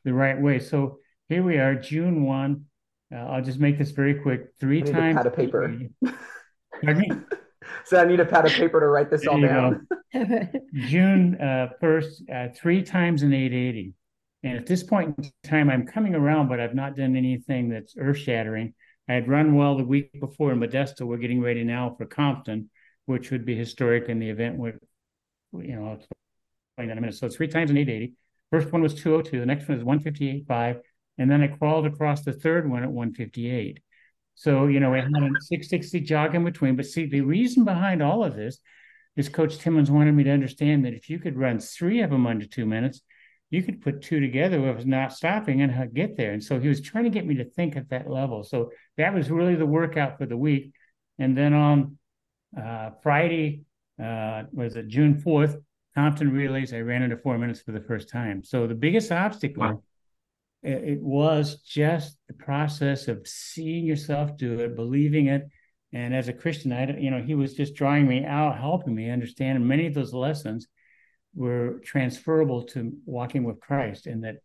Speaker 5: the right way. So here we are, June one. Uh, I'll just make this very quick. Three
Speaker 6: I need a
Speaker 5: times.
Speaker 6: pad of paper.
Speaker 5: Pardon me?
Speaker 6: So I need a pad of paper to write this all down.
Speaker 5: June uh, 1st, uh, three times in 880. And at this point in time, I'm coming around, but I've not done anything that's earth shattering. I had run well the week before in Modesto. We're getting ready now for Compton, which would be historic, in the event would, you know, I'll explain in a minute. So three times an 880. First one was 202, the next one is 158.5, and then I crawled across the third one at 158. So, you know, I had a 660 jog in between. But see, the reason behind all of this is Coach Timmons wanted me to understand that if you could run three of them under two minutes, you could put two together with not stopping and get there. And so he was trying to get me to think at that level. So that was really the workout for the week. And then on uh, Friday, uh, was it June 4th, Compton relays, I ran into four minutes for the first time. So the biggest obstacle
Speaker 3: Wow.
Speaker 5: it, it was just the process of seeing yourself do it, believing it. And as a Christian, I, you know, he was just drawing me out, helping me understand. And many of those lessons were transferable to walking with Christ, and that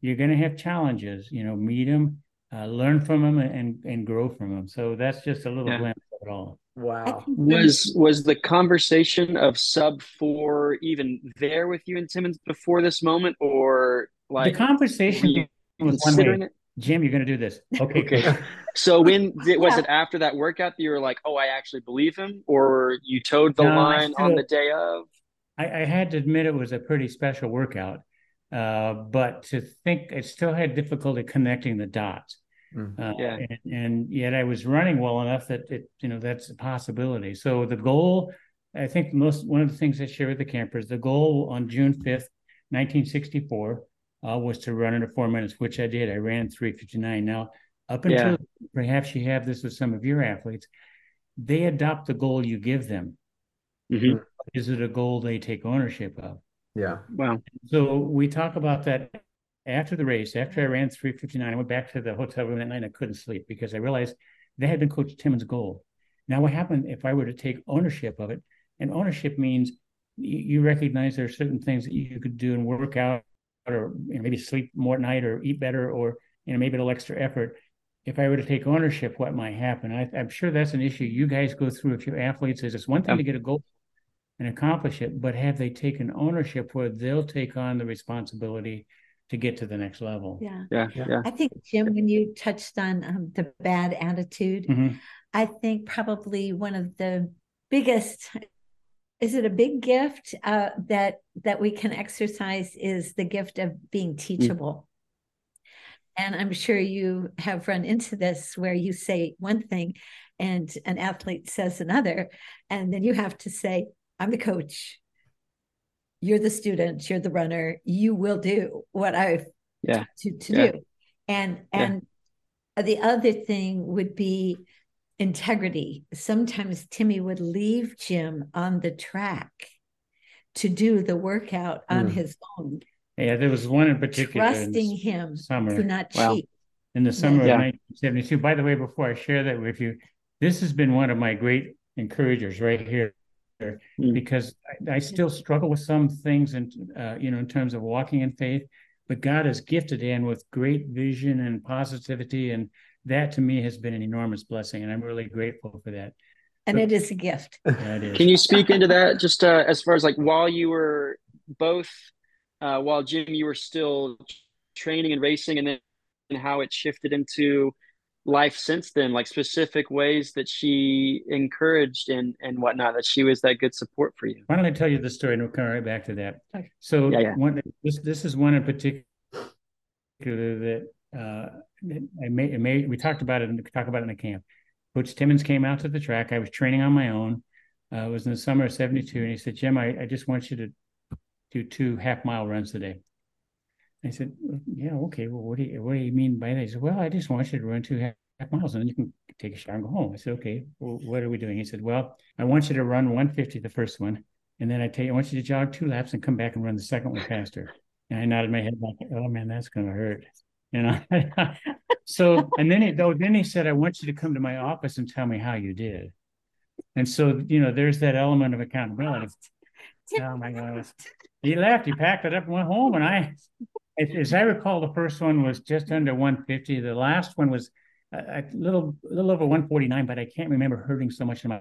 Speaker 5: you're going to have challenges. You know, meet them, uh, learn from them, and and grow from them. So that's just a little
Speaker 3: Yeah.
Speaker 5: glimpse of it all.
Speaker 6: Wow.
Speaker 3: Was was the conversation of sub four even there with you and Timmons before this moment, or like
Speaker 5: the conversation
Speaker 3: you
Speaker 5: was one
Speaker 3: considering
Speaker 5: way.
Speaker 3: it?
Speaker 5: Jim, you're going to do this. Okay.
Speaker 3: Okay. So when did, was
Speaker 1: Yeah.
Speaker 3: it after that workout that you were like, "Oh, I actually believe him," or you towed the
Speaker 5: No, I
Speaker 3: line on the day of?
Speaker 5: I, I had to admit it was a pretty special workout, uh, but to think I still had difficulty connecting the dots.
Speaker 6: Mm.
Speaker 5: Uh,
Speaker 3: Yeah.
Speaker 5: and, and yet I was running well enough that it, you know, that's a possibility. So the goal, I think most one of the things I share with the campers, the goal on June fifth, nineteen sixty four, uh, was to run under four minutes, which I did. I ran three fifty nine. Now, up until
Speaker 3: Yeah.
Speaker 5: perhaps you have this with some of your athletes, they adopt the goal you give them.
Speaker 3: Mhm.
Speaker 5: Is it a goal they take ownership of?
Speaker 6: Yeah.
Speaker 3: Wow.
Speaker 5: So we talk about that after the race, after I ran 359, I went back to the hotel room that night and I couldn't sleep because I realized that had been Coach Timmons' goal. Now, what happened if I were to take ownership of it? And ownership means you, recognize there are certain things that you could do and work out or you know, maybe sleep more at night or eat better or you know maybe a little extra effort if I were to take ownership, what might happen? I, am sure that's an issue you guys go through if you're athletes. Is it's one thing to get a goal and accomplish it, but have they taken ownership where they'll take on the responsibility to get to the next level?
Speaker 1: Yeah,
Speaker 3: yeah, yeah.
Speaker 1: I think Jim, when you touched on um, the bad attitude, mm-hmm. I think probably one of the biggest is it a big gift uh, that that we can exercise is the gift of being teachable and I'm sure you have run into this where you say one thing and an athlete says another. And then you have to say, I'm the coach. You're the student, you're the runner. You will do what I've
Speaker 3: yeah.
Speaker 1: to, to yeah. do. And and yeah. the other thing would be integrity. Sometimes Timmy would leave Jim on the track to do the workout on mm. his own
Speaker 5: yeah, there was one in particular.
Speaker 1: Trusting in him summer. to not wow. cheat.
Speaker 5: In the summer yeah. of 1972. By the way, before I share that with you, this has been one of my great encouragers right here, mm. because I, I, still struggle with some things, and uh, you know, in terms of walking in faith. But God has gifted Anne with great vision and positivity, and that to me has been an enormous blessing, and I'm really grateful for that.
Speaker 1: And but, it is a gift.
Speaker 5: Yeah, it is.
Speaker 3: Can you speak into that just uh, as far as like while you were both uh, while Jim, you were still training and racing, and then and how it shifted into life since then, like specific ways that she encouraged and and whatnot, that she was that good support for you.
Speaker 5: Why don't I tell you the story and we'll come right back to that. Okay. So yeah, yeah. One, this this is one in particular that uh, I made, made we talked about it and talk about it in the camp. Coach Timmons came out to the track. I was training on my own. Uh, it was in the summer of 72. And he said, Jim, I, I just want you to do two half mile runs a day. I said, yeah, okay. Well, what do you what do you mean by that? He said, well, I just want you to run two half, half miles and then you can take a shower and go home. I said, okay. Well, what are we doing? He said, well, I want you to run 150 the first one, and then I tell you, I want you to jog two laps and come back and run the second one faster. And I nodded my head like, oh man, that's gonna hurt. You know. so and then he though then he said, I want you to come to my office and tell me how you did. And so, you know, there's that element of accountability. Oh my gosh he left. He packed it up and went home. And I, as I recall, the first one was just under 150. The last one was a, a little, a little over 149, but I can't remember hurting so much in my,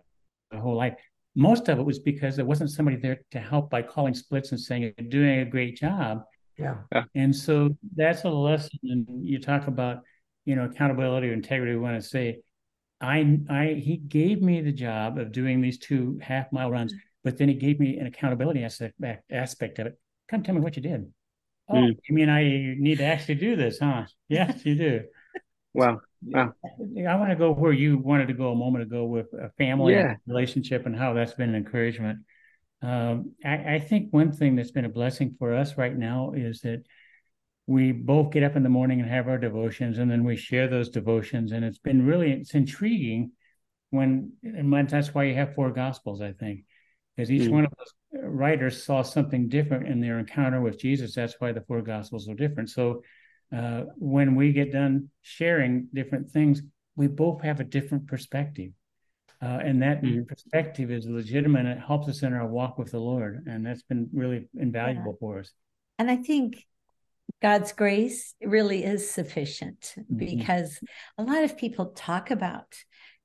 Speaker 5: my whole life. Most of it was because there wasn't somebody there to help by calling splits and saying you're doing a great job.
Speaker 6: Yeah.
Speaker 5: And so that's a lesson. And you talk about, you know, accountability or integrity. We want to say, I, I, he gave me the job of doing these two half mile runs but then he gave me an accountability aspect aspect of it. Come tell me what you did. Oh, mm. you mean I need to actually do this, huh? Yes, you do.
Speaker 3: wow. Wow.
Speaker 5: I want to go where you wanted to go a moment ago with a family yeah. relationship and how that's been an encouragement. Um, I, I think one thing that's been a blessing for us right now is that we both get up in the morning and have our devotions, and then we share those devotions, and it's been really it's intriguing when and that's why you have four gospels, I think because each mm. one of those writers saw something different in their encounter with Jesus. That's why the four gospels are different. So uh, when we get done sharing different things, we both have a different perspective. Uh, and that mm. perspective is legitimate. And it helps us in our walk with the Lord. And that's been really invaluable yeah. for us.
Speaker 1: And I think God's grace really is sufficient mm-hmm. because a lot of people talk about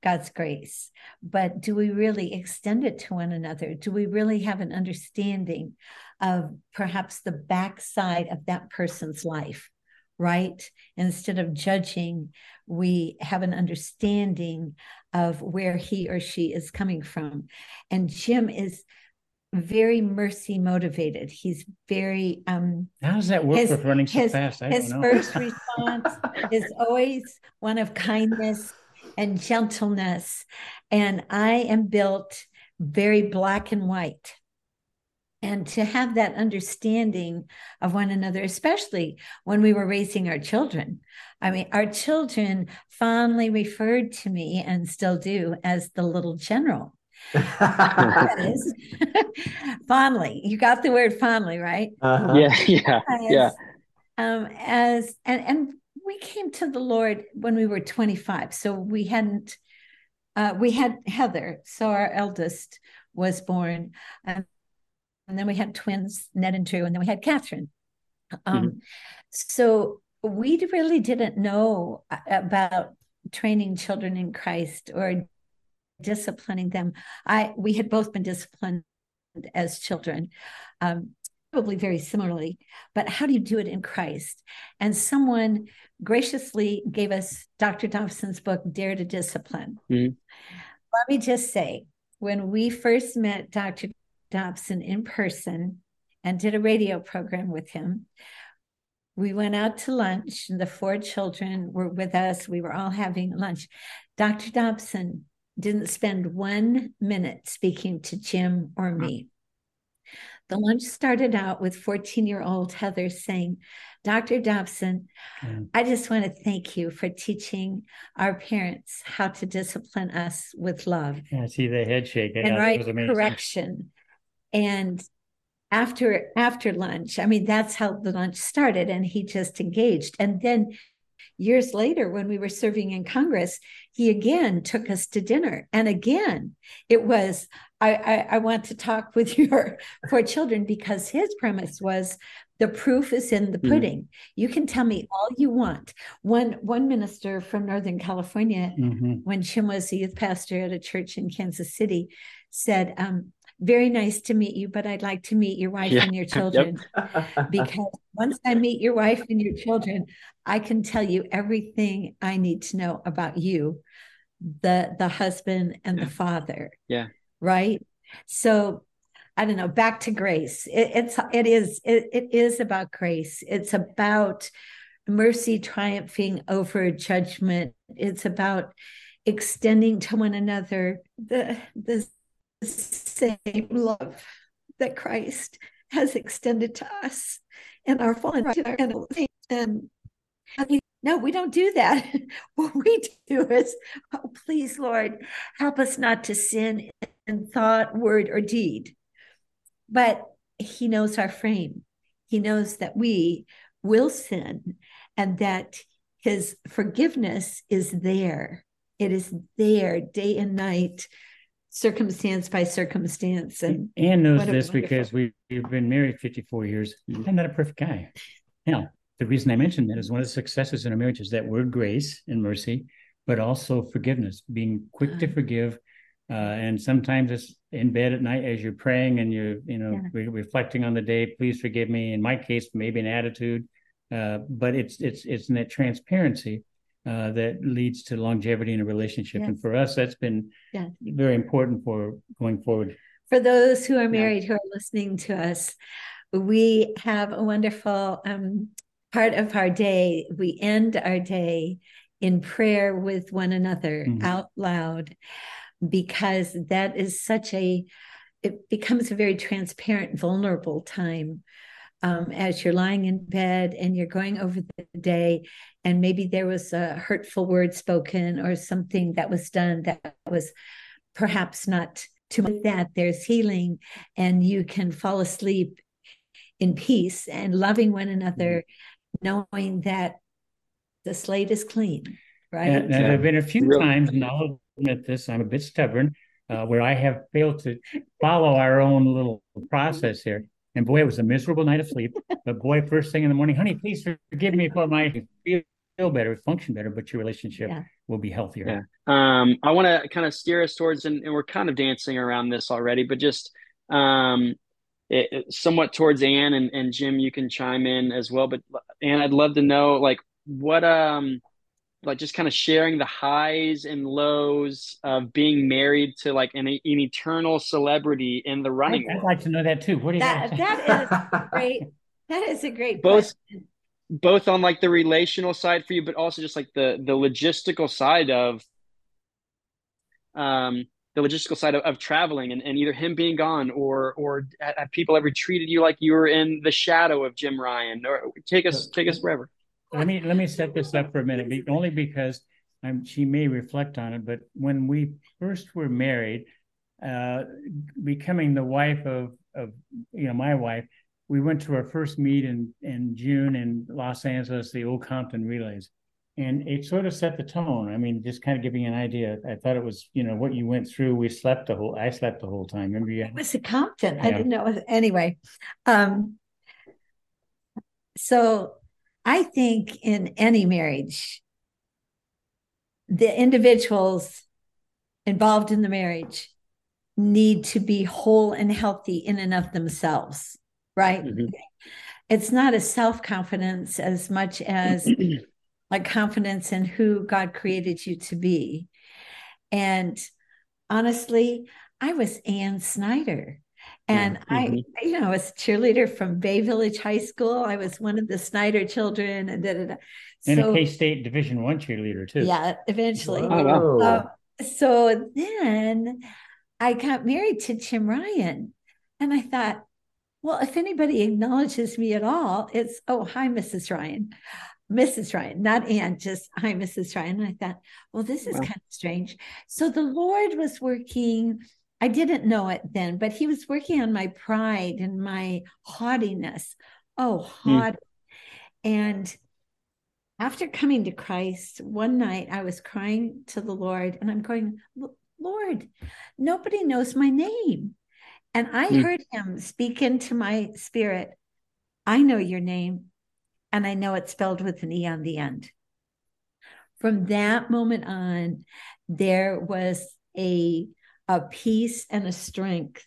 Speaker 1: God's grace. But do we really extend it to one another? Do we really have an understanding of perhaps the backside of that person's life? Right? Instead of judging, we have an understanding of where he or she is coming from. And Jim is very mercy motivated. He's very um
Speaker 5: how does that work his, with running so
Speaker 1: his,
Speaker 5: fast?
Speaker 1: His first response is always one of kindness and gentleness. And I am built very black and white. And to have that understanding of one another, especially when we were raising our children. I mean, our children fondly referred to me and still do as the little general. that is fondly. You got the word fondly, right?
Speaker 3: Uh-huh. Yeah, yeah, yeah.
Speaker 1: um, as and and we came to the Lord when we were 25, so we hadn't. Uh, we had Heather, so our eldest was born, um, and then we had twins, Ned and Drew, and then we had Catherine. Um, mm-hmm. So we really didn't know uh, about training children in Christ or disciplining them. I we had both been disciplined as children, um, probably very similarly. But how do you do it in Christ? And someone graciously gave us Dr. Dobson's book, Dare to Discipline. Mm-hmm. Let me just say, when we first met Dr. Dobson in person and did a radio program with him, we went out to lunch and the four children were with us we were all having lunch dr dobson didn't spend one minute speaking to jim or me the lunch started out with 14 year old heather saying dr dobson mm. i just want to thank you for teaching our parents how to discipline us with love.
Speaker 5: Yeah, I see the head shake
Speaker 1: and right correction. And after after lunch i mean that's how the lunch started and he just engaged. And then years later when we were serving in congress he again took us to dinner and again it was i i, I want to talk with your four children because his premise was the proof is in the hmm. pudding. Mm. You can tell me all you want. One one minister from Northern California, mm-hmm. when Jim was a youth pastor at a church in Kansas City, said, um, very nice to meet you, but I'd like to meet your wife yeah. and your children. Yep. because once I meet your wife and your children, I can tell you everything I need to know about you, the the husband and
Speaker 3: yeah.
Speaker 1: the father.
Speaker 3: Yeah.
Speaker 1: Right. So I don't know, back to grace. It, it's it is it, it is about grace. It's about mercy triumphing over judgment. It's about extending to one another the the same love that Christ has extended to us and our fallen and no, we don't do that. what we do is, oh, please, Lord, help us not to sin in thought, word, or deed. But He knows our frame. He knows that we will sin and that His forgiveness is there. It is there day and night circumstance by circumstance. And
Speaker 5: Anne knows this because we, have been married 54 years. I'm not a perfect guy. Now, the reason I mentioned that is one of the successes in a marriage is that word grace and mercy, but also forgiveness, being quick to uh-huh. forgive. Uh, and sometimes it's in bed at night as you're praying and you're, you know, yeah. re- reflecting on the day. Please forgive me. In my case, maybe an attitude, uh, but it's it's it's in that transparency uh, that leads to longevity in a relationship. Yes. And for us, that's been yes. very important for going forward.
Speaker 1: For those who are married who are listening to us, we have a wonderful um, part of our day. We end our day in prayer with one another mm-hmm. out loud because that is such a it becomes a very transparent vulnerable time um, as you're lying in bed and you're going over the day, and maybe there was a hurtful word spoken or something that was done that was perhaps not too much that there's healing and you can fall asleep in peace and loving one another, mm-hmm. knowing that the slate is clean. Right.
Speaker 5: And, and there have been a few really? times, and I'll admit this, I'm a bit stubborn, uh, where I have failed to follow our own little process here. And boy, it was a miserable night of sleep. but boy, first thing in the morning, honey, please forgive me for my feel, feel better, function better, but your relationship yeah. will be healthier.
Speaker 3: Yeah. Um, I want to kind of steer us towards, and, and, we're kind of dancing around this already, but just um, it, it, somewhat towards Anne and, and Jim, you can chime in as well. But Anne, I'd love to know like what um like just kind of sharing the highs and lows of being married to like an, an eternal celebrity in the running.
Speaker 5: I'd, I'd like to know that too. What do you
Speaker 1: that, that is great. That is a great
Speaker 3: both question. both on like the relational side for you, but also just like the the logistical side of um the logistical side of, of traveling and, and either him being gone or or have people ever treated you like you were in the shadow of Jim Ryun or take us take us wherever
Speaker 5: let me let me set this up for a minute, only because I'm, she may reflect on it. But when we first were married, uh, becoming the wife of of you know my wife, we went to our first meet in in June in Los Angeles, the Old Compton Relays, and it sort of set the tone. I mean, just kind of giving an idea. I thought it was, you know, what you went through. We slept the whole. I slept the whole time. Remember you?
Speaker 1: It was a Compton. Yeah. I didn't know. Anyway, um, so I think in any marriage, the individuals involved in the marriage need to be whole and healthy in and of themselves, right? Mm-hmm. It's not a self confidence as much as like confidence in who God created you to be. And honestly, I was Anne Snyder. And mm-hmm. I, you know, I was cheerleader from Bay Village High School. I was one of the Snyder children, and da, da, da.
Speaker 5: and so, a K State Division One cheerleader too.
Speaker 1: Yeah, eventually. Oh, wow. Uh, so then I got married to Jim Ryun, and I thought, well, if anybody acknowledges me at all, it's oh hi, Mrs. Ryun. Mrs. Ryun, not Anne, just hi, Mrs. Ryun. And I thought, well, this is wow. kind of strange. So the Lord was working. I didn't know it then, but He was working on my pride and my haughtiness. Oh, hmm. haughty. Mm. And after coming to Christ, one night I was crying to the Lord and I'm going, Lord, nobody knows my name. And I mm. heard him speak into my spirit, I know your name and I know it's spelled with an E on the end. From that moment on, there was a, a peace and a strength.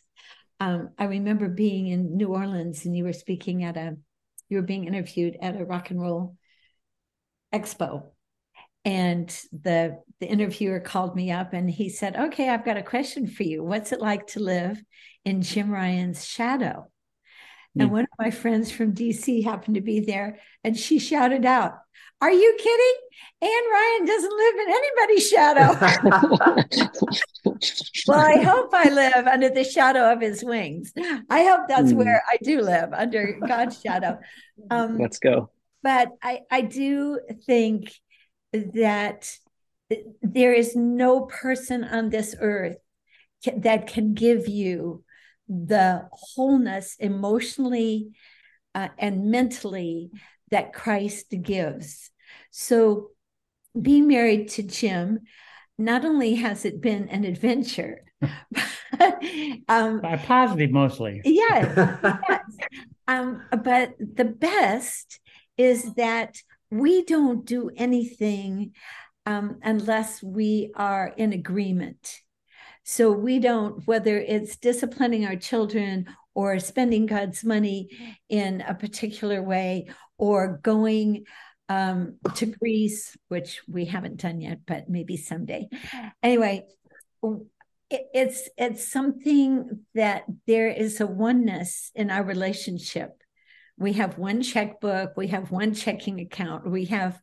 Speaker 1: Um, I remember being in New Orleans and you were speaking at a, you were being interviewed at a rock and roll expo. And the the interviewer called me up and he said, Okay, I've got a question for you. What's it like to live in Jim Ryun's shadow? And mm. one of my friends from DC happened to be there and she shouted out, Are you kidding? Anne Ryun doesn't live in anybody's shadow. well, I hope I live under the shadow of his wings. I hope that's mm. where I do live, under God's shadow.
Speaker 3: Um, Let's go.
Speaker 1: But I, I do think that there is no person on this earth that can give you the wholeness emotionally uh, and mentally that Christ gives. So, being married to Jim, not only has it been an adventure,
Speaker 5: but, um, positive mostly.
Speaker 1: Yes, yes. Um, but the best is that we don't do anything um, unless we are in agreement. So we don't, whether it's disciplining our children or spending God's money in a particular way or going um, to Greece, which we haven't done yet, but maybe someday. Anyway, it, it's it's something that there is a oneness in our relationship. We have one checkbook, we have one checking account, we have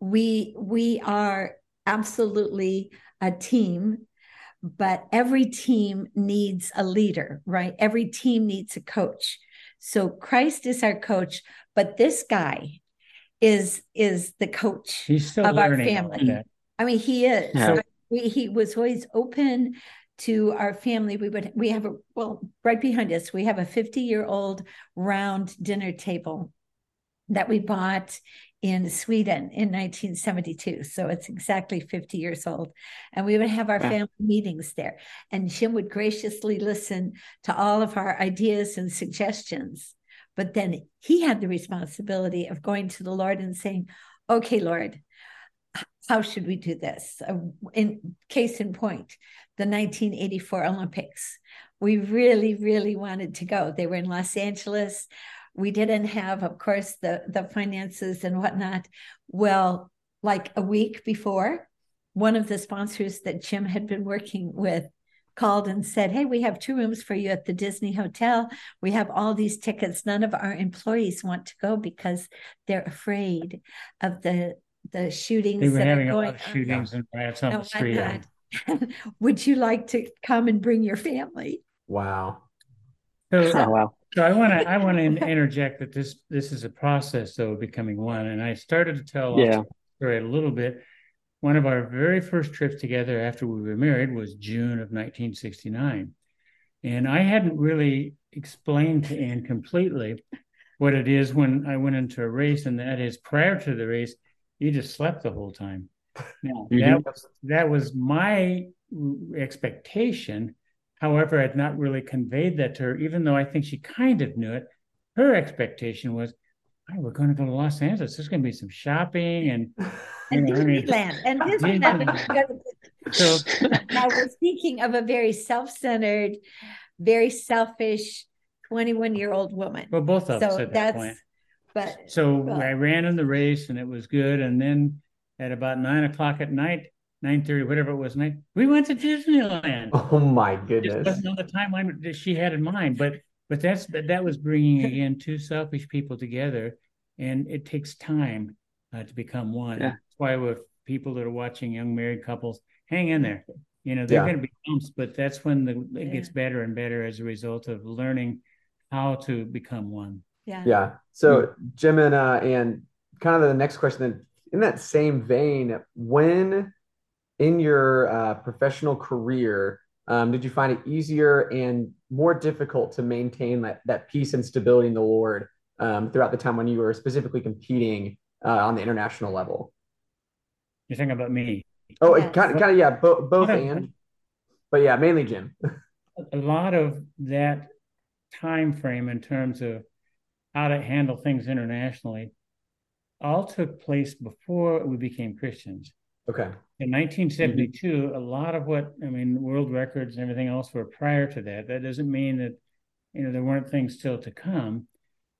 Speaker 1: we we are absolutely a team but every team needs a leader, right? Every team needs a coach. So Christ is our coach, but this guy is is the coach of our family. I mean, he is. Yeah. We, he was always open to our family. We would we have a well right behind us. We have a 50 year old round dinner table that we bought in Sweden in 1972. So it's exactly 50 years old. And we would have our family meetings there. And Jim would graciously listen to all of our ideas and suggestions. But then he had the responsibility of going to the Lord and saying, Okay, Lord, how should we do this? In case in point, the 1984 Olympics. We really, really wanted to go. They were in Los Angeles we didn't have, of course, the the finances and whatnot. Well, like a week before, one of the sponsors that Jim had been working with called and said, Hey, we have two rooms for you at the Disney Hotel. We have all these tickets. None of our employees want to go because they're afraid of the the shootings.
Speaker 5: They were having a lot of shootings and riots on the street.
Speaker 1: Would you like to come and bring your family?
Speaker 6: Wow.
Speaker 5: So, oh, wow. So I want to I want to interject that this this is a process though becoming one, and I started to tell yeah. story a little bit. One of our very first trips together after we were married was June of 1969, and I hadn't really explained to Anne completely what it is when I went into a race, and that is prior to the race, you just slept the whole time. Now mm-hmm. that was that was my expectation. However, I'd not really conveyed that to her, even though I think she kind of knew it. Her expectation was, oh, we're going to go to Los Angeles. There's going to be some shopping and,
Speaker 1: and know, Disneyland. I mean, and Disneyland. so now we're speaking of a very self-centered, very selfish 21 year old woman.
Speaker 5: Well, both of us at that point.
Speaker 1: But
Speaker 5: so well, I ran in the race and it was good. And then at about nine o'clock at night, nine thirty, whatever it was, night we went to Disneyland.
Speaker 6: Oh my goodness! It
Speaker 5: wasn't on the timeline that she had in mind, but but that's that was bringing again two selfish people together, and it takes time uh, to become one. Yeah. That's why with people that are watching young married couples, hang in there. You know, they're yeah. going to be bumps, but that's when the it yeah. gets better and better as a result of learning how to become one.
Speaker 1: Yeah.
Speaker 6: Yeah. So Jim and uh, and kind of the next question in that same vein, when in your uh, professional career, um, did you find it easier and more difficult to maintain that, that peace and stability in the Lord um, throughout the time when you were specifically competing uh, on the international level?
Speaker 5: You're thinking about me.
Speaker 6: Oh, yes. kind of, kind of, yeah, bo- both and, but yeah, mainly Jim.
Speaker 5: a lot of that time frame in terms of how to handle things internationally all took place before we became Christians.
Speaker 6: Okay.
Speaker 5: In 1972, mm-hmm. a lot of what I mean, world records and everything else were prior to that. That doesn't mean that you know there weren't things still to come,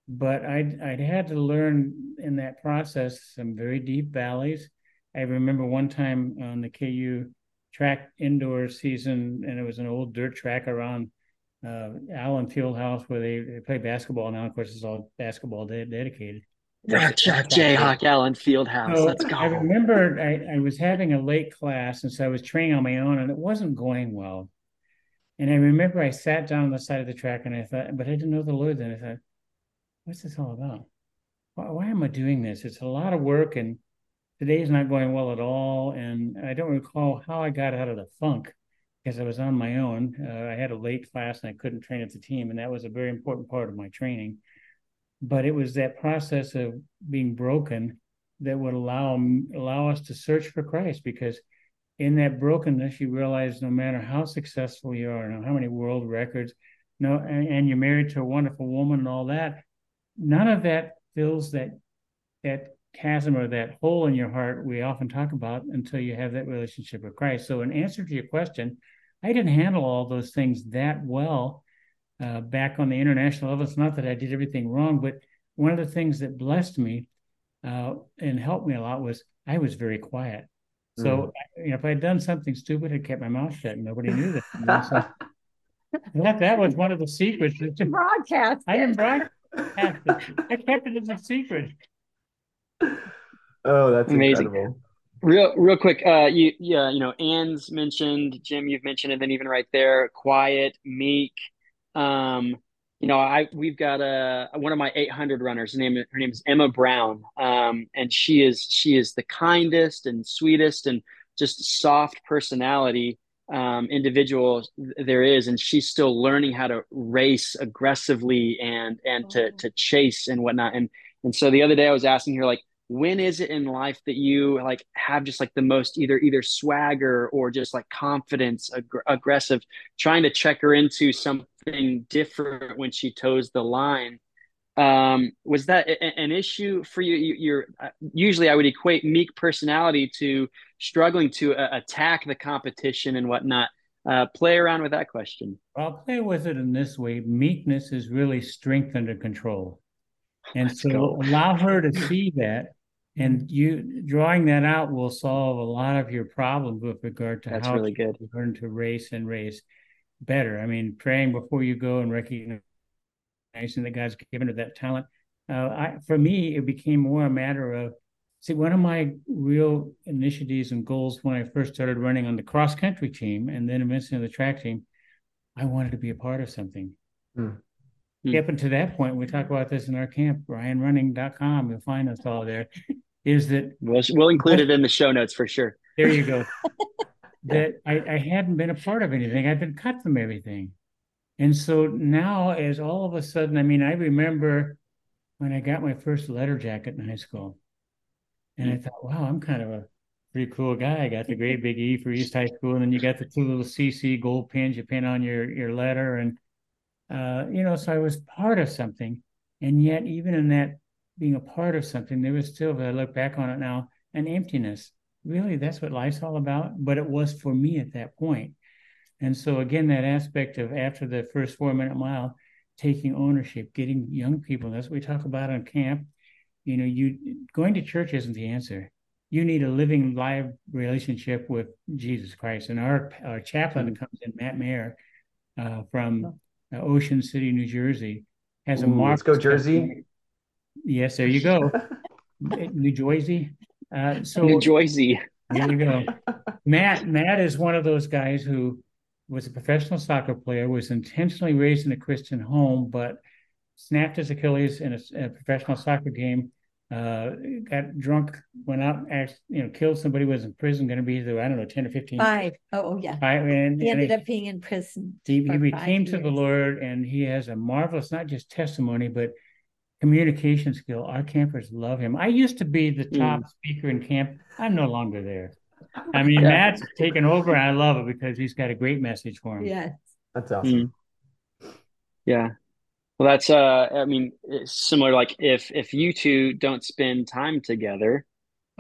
Speaker 5: but I'd I'd had to learn in that process some very deep valleys. I remember one time on the KU track indoor season, and it was an old dirt track around uh, Allen Fieldhouse where they, they play basketball now. Of course, it's all basketball de- dedicated.
Speaker 3: Jayhawk Allen Fieldhouse. So Let's go.
Speaker 5: I remember I, I was having a late class, and so I was training on my own, and it wasn't going well. And I remember I sat down on the side of the track, and I thought, but I didn't know the Lord. Then I thought, what's this all about? Why, why am I doing this? It's a lot of work, and today's not going well at all. And I don't recall how I got out of the funk because I was on my own. Uh, I had a late class, and I couldn't train at the team, and that was a very important part of my training but it was that process of being broken that would allow allow us to search for Christ because in that brokenness you realize no matter how successful you are and how many world records no and, and, you're married to a wonderful woman and all that none of that fills that that chasm or that hole in your heart we often talk about until you have that relationship with Christ. So in answer to your question I didn't handle all those things that well uh, back on the international level. It's not that I did everything wrong, but one of the things that blessed me uh, and helped me a lot was I was very quiet. So mm. you know, if I had done something stupid, I kept my mouth shut and nobody knew that. You know? so that that was one of the secrets.
Speaker 1: Broadcast.
Speaker 5: I didn't broadcast. I kept it as a secret.
Speaker 6: Oh, that's amazing. Incredible.
Speaker 3: Real, real quick. Uh, you, yeah, you know, Anne's mentioned, Jim, you've mentioned, and then even right there, quiet, meek, um, you know, I we've got a one of my 800 runners. Her name her name is Emma Brown, um, and she is she is the kindest and sweetest and just soft personality um, individual there is, and she's still learning how to race aggressively and and to to chase and whatnot. And and so the other day I was asking her like, when is it in life that you like have just like the most either either swagger or just like confidence ag- aggressive trying to check her into something different when she toes the line. Um was that a- an issue for you, you are uh, usually i would equate meek personality to struggling to uh, attack the competition and whatnot. Uh, play around with that question.
Speaker 5: I'll play with it in this way. Meekness is really strength under control. And Let's so go. allow her to see that and you drawing that out will solve a lot of your problems with regard to
Speaker 3: That's
Speaker 5: how
Speaker 3: really good.
Speaker 5: learn to race and race better. I mean, praying before you go and recognizing that God's given her that talent. Uh, I, for me, it became more a matter of see one of my real initiatives and goals when I first started running on the cross country team and then eventually on the track team. I wanted to be a part of something. Mm. Hmm. Up until that point, we talk about this in our camp, RyunRunning.com. You'll find us all there. Is that
Speaker 3: we'll, we'll include it in the show notes for sure.
Speaker 5: There you go. that I, I hadn't been a part of anything. I'd been cut from everything. And so now, as all of a sudden, I mean, I remember when I got my first letter jacket in high school, and I thought, wow, I'm kind of a pretty cool guy. I got the great big E for East High School, and then you got the two little CC gold pins you pin on your your letter, and uh, you know, so I was part of something, and yet even in that being a part of something, there was still, if I look back on it now, an emptiness. Really, that's what life's all about. But it was for me at that. And so again, that aspect of after the first four minute mile, taking ownership, getting young people. That's what we talk about on camp. You know, you going to church isn't the answer. You need a living, live relationship with Jesus Christ. And our our chaplain that comes in, Matt Mayer, uh, from uh, Ocean City, New Jersey, has a
Speaker 6: Ooh, let's go Jersey.
Speaker 5: Yes, there you go. New Jersey. Uh, so
Speaker 3: New Jersey.
Speaker 5: There you go. Matt. Matt is one of those guys who was a professional soccer player, was intentionally raised in a Christian home, but snapped his Achilles in a, a professional soccer game. Uh, got drunk, went out, asked, you know, killed somebody, was in prison, going to be there, I don't know, 10 or 15.
Speaker 1: Five. Oh, oh yeah.
Speaker 5: Five, and,
Speaker 1: he ended
Speaker 5: and
Speaker 1: up being in prison.
Speaker 5: He, he came to the Lord and he has a marvelous, not just testimony, but communication skill. Our campers love him. I used to be the top mm. speaker in camp. I'm no longer there. I mean, yeah. Matt's taken over. I love it because he's got a great message for him.
Speaker 1: Yes.
Speaker 6: That's awesome.
Speaker 3: Mm. Yeah. Well, that's, uh, I mean, it's similar. Like if, if you two don't spend time together,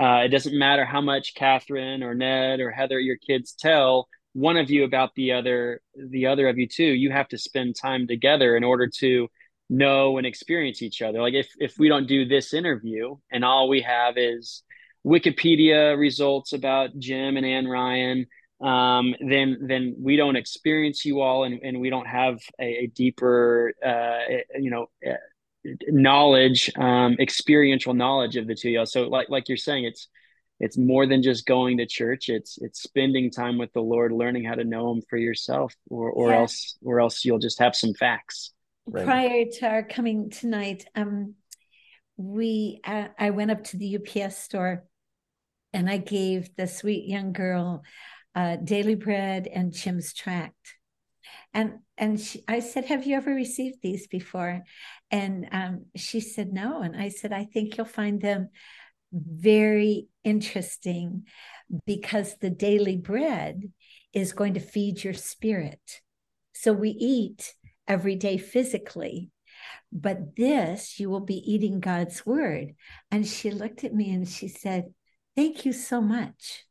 Speaker 3: uh, it doesn't matter how much Catherine or Ned or Heather, your kids tell one of you about the other, the other of you too, you have to spend time together in order to know and experience each other. Like if if we don't do this interview and all we have is Wikipedia results about Jim and Anne Ryun, um, then then we don't experience you all, and, and we don't have a, a deeper, uh, you know, knowledge, um, experiential knowledge of the two of y'all. So like like you're saying, it's it's more than just going to church. It's it's spending time with the Lord, learning how to know Him for yourself, or or yeah. else or else you'll just have some facts.
Speaker 1: Prior to our coming tonight, um, we uh, I went up to the UPS store, and I gave the sweet young girl uh, Daily Bread and Jim's Tract, and and she, I said, "Have you ever received these before?" And um, she said, "No." And I said, "I think you'll find them very interesting because the daily bread is going to feed your spirit." So we eat every day physically. But this, you will be eating God's word. And she looked at me and she said, Thank you so much.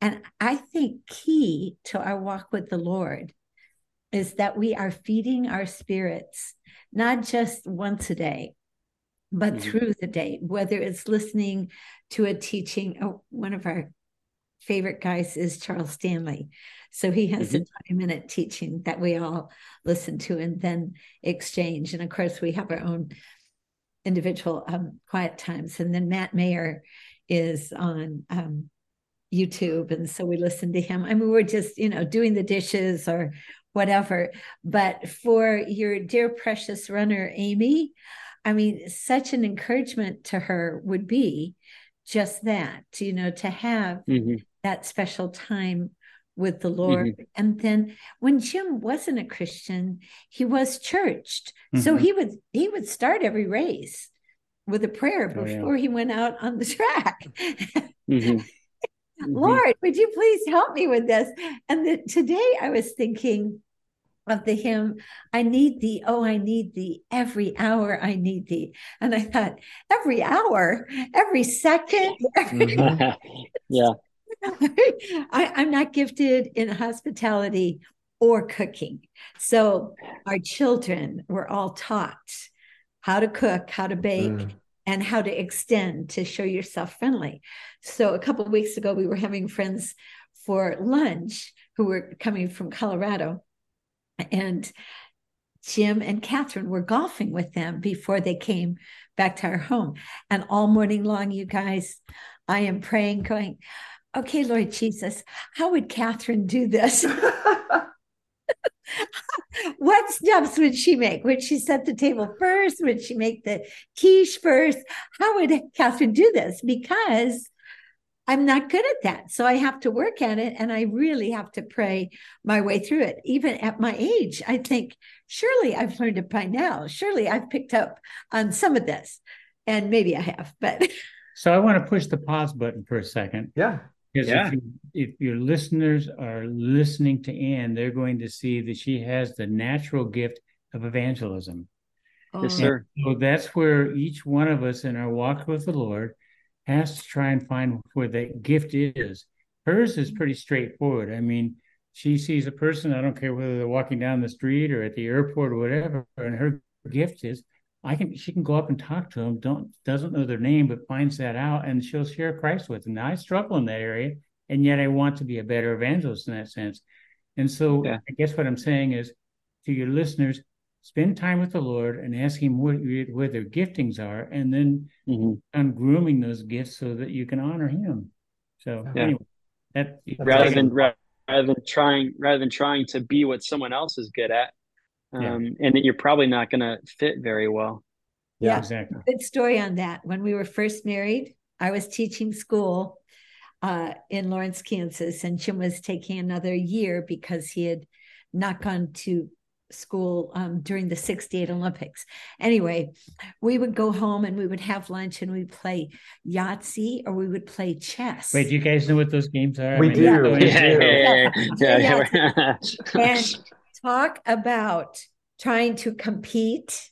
Speaker 1: And I think key to our walk with the Lord is that we are feeding our spirits, not just once a day, but mm-hmm. through the day, whether it's listening to a teaching. Oh, one of our favorite guys is Charles Stanley. So he has mm-hmm. a 20 minute teaching that we all listen to and then exchange. And of course, we have our own individual um, quiet times. And then Matt Mayer is on um, YouTube. And so we listen to him. I mean, we're just, you know, doing the dishes or whatever. But for your dear precious runner, Amy, I mean, such an encouragement to her would be just that, you know, to have mm-hmm that special time with the Lord. Mm-hmm. And then when Jim wasn't a Christian, he was churched. Mm-hmm. So he would he would start every race with a prayer before oh, yeah. he went out on the track. Mm-hmm. Lord, would you please help me with this? And the, today I was thinking of the hymn, I need thee, oh, I need thee, every hour I need thee. And I thought, every hour, every second, every...
Speaker 3: Mm-hmm. yeah.
Speaker 1: I, I'm not gifted in hospitality or cooking. So our children were all taught how to cook, how to bake, mm. and how to extend to show yourself friendly. So a couple weeks ago, we were having friends for lunch who were coming from Colorado. And Jim and Catherine were golfing with them before they came back to our home. And all morning long, you guys, I am praying, going, okay, Lord Jesus, how would Catherine do this? what steps would she make? Would she set the table first? Would she make the quiche first? How would Catherine do this? Because I'm not good at that. So I have to work at it and I really have to pray my way through it. Even at my age, I think, surely I've learned it by now. Surely I've picked up on some of this. And maybe I have, but.
Speaker 5: So I want to push the pause button for a second.
Speaker 6: Yeah.
Speaker 5: Because
Speaker 3: Yeah.
Speaker 5: if, you, if your listeners are listening to Anne, they're going to see that she has the natural gift of evangelism.
Speaker 3: Yes,
Speaker 1: Oh,
Speaker 3: sir.
Speaker 5: So that's where each one of us in our walk with the Lord has to try and find where that gift is. Hers is pretty straightforward. I mean, she sees a person, I don't care whether they're walking down the street or at the airport or whatever, and her gift is I can she can go up and talk to them, don't doesn't know their name, but finds that out and she'll share Christ with them. Now I struggle in that area, and yet I want to be a better evangelist in that sense. And so
Speaker 3: Yeah.
Speaker 5: I guess what I'm saying is to your listeners, spend time with the Lord and ask Him what, where their giftings are, and then
Speaker 3: Mhm.
Speaker 5: on grooming those gifts so that you can honor Him. So
Speaker 3: Yeah.
Speaker 5: anyway, that
Speaker 3: rather than rather than trying rather than trying to be what someone else is good at um,
Speaker 5: Yeah.
Speaker 3: and that you're probably not going to fit very well
Speaker 1: Yeah.
Speaker 5: exactly.
Speaker 1: good story on that. When we were first married, I was teaching school uh, in Lawrence, Kansas, and Jim was taking another year because he had not gone to school um, during the 68 Olympics. Anyway, we would go home and we would have lunch and we'd play Yahtzee or we would play chess.
Speaker 5: Wait, do you guys know what those games are?
Speaker 6: We
Speaker 5: mean,
Speaker 6: do.
Speaker 5: go
Speaker 6: We do.
Speaker 3: yeah, yeah, yeah, yeah.
Speaker 1: and talk about trying to compete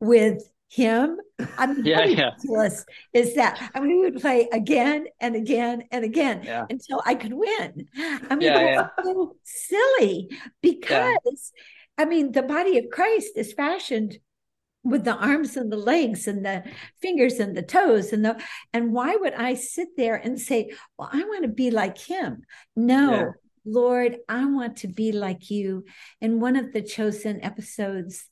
Speaker 1: with him. I mean,
Speaker 3: Yeah, yeah.
Speaker 1: ridiculous is that? I mean, we would play again and again and again
Speaker 3: Yeah.
Speaker 1: until I could win. I mean,
Speaker 3: Yeah,
Speaker 1: that's so silly because, I mean, the body of Christ is fashioned with the arms and the legs and the fingers and the toes and the and why would I sit there and say, well, I want to be like him? No,
Speaker 3: Yeah.
Speaker 1: Lord, I want to be like you. In one of the chosen episodes,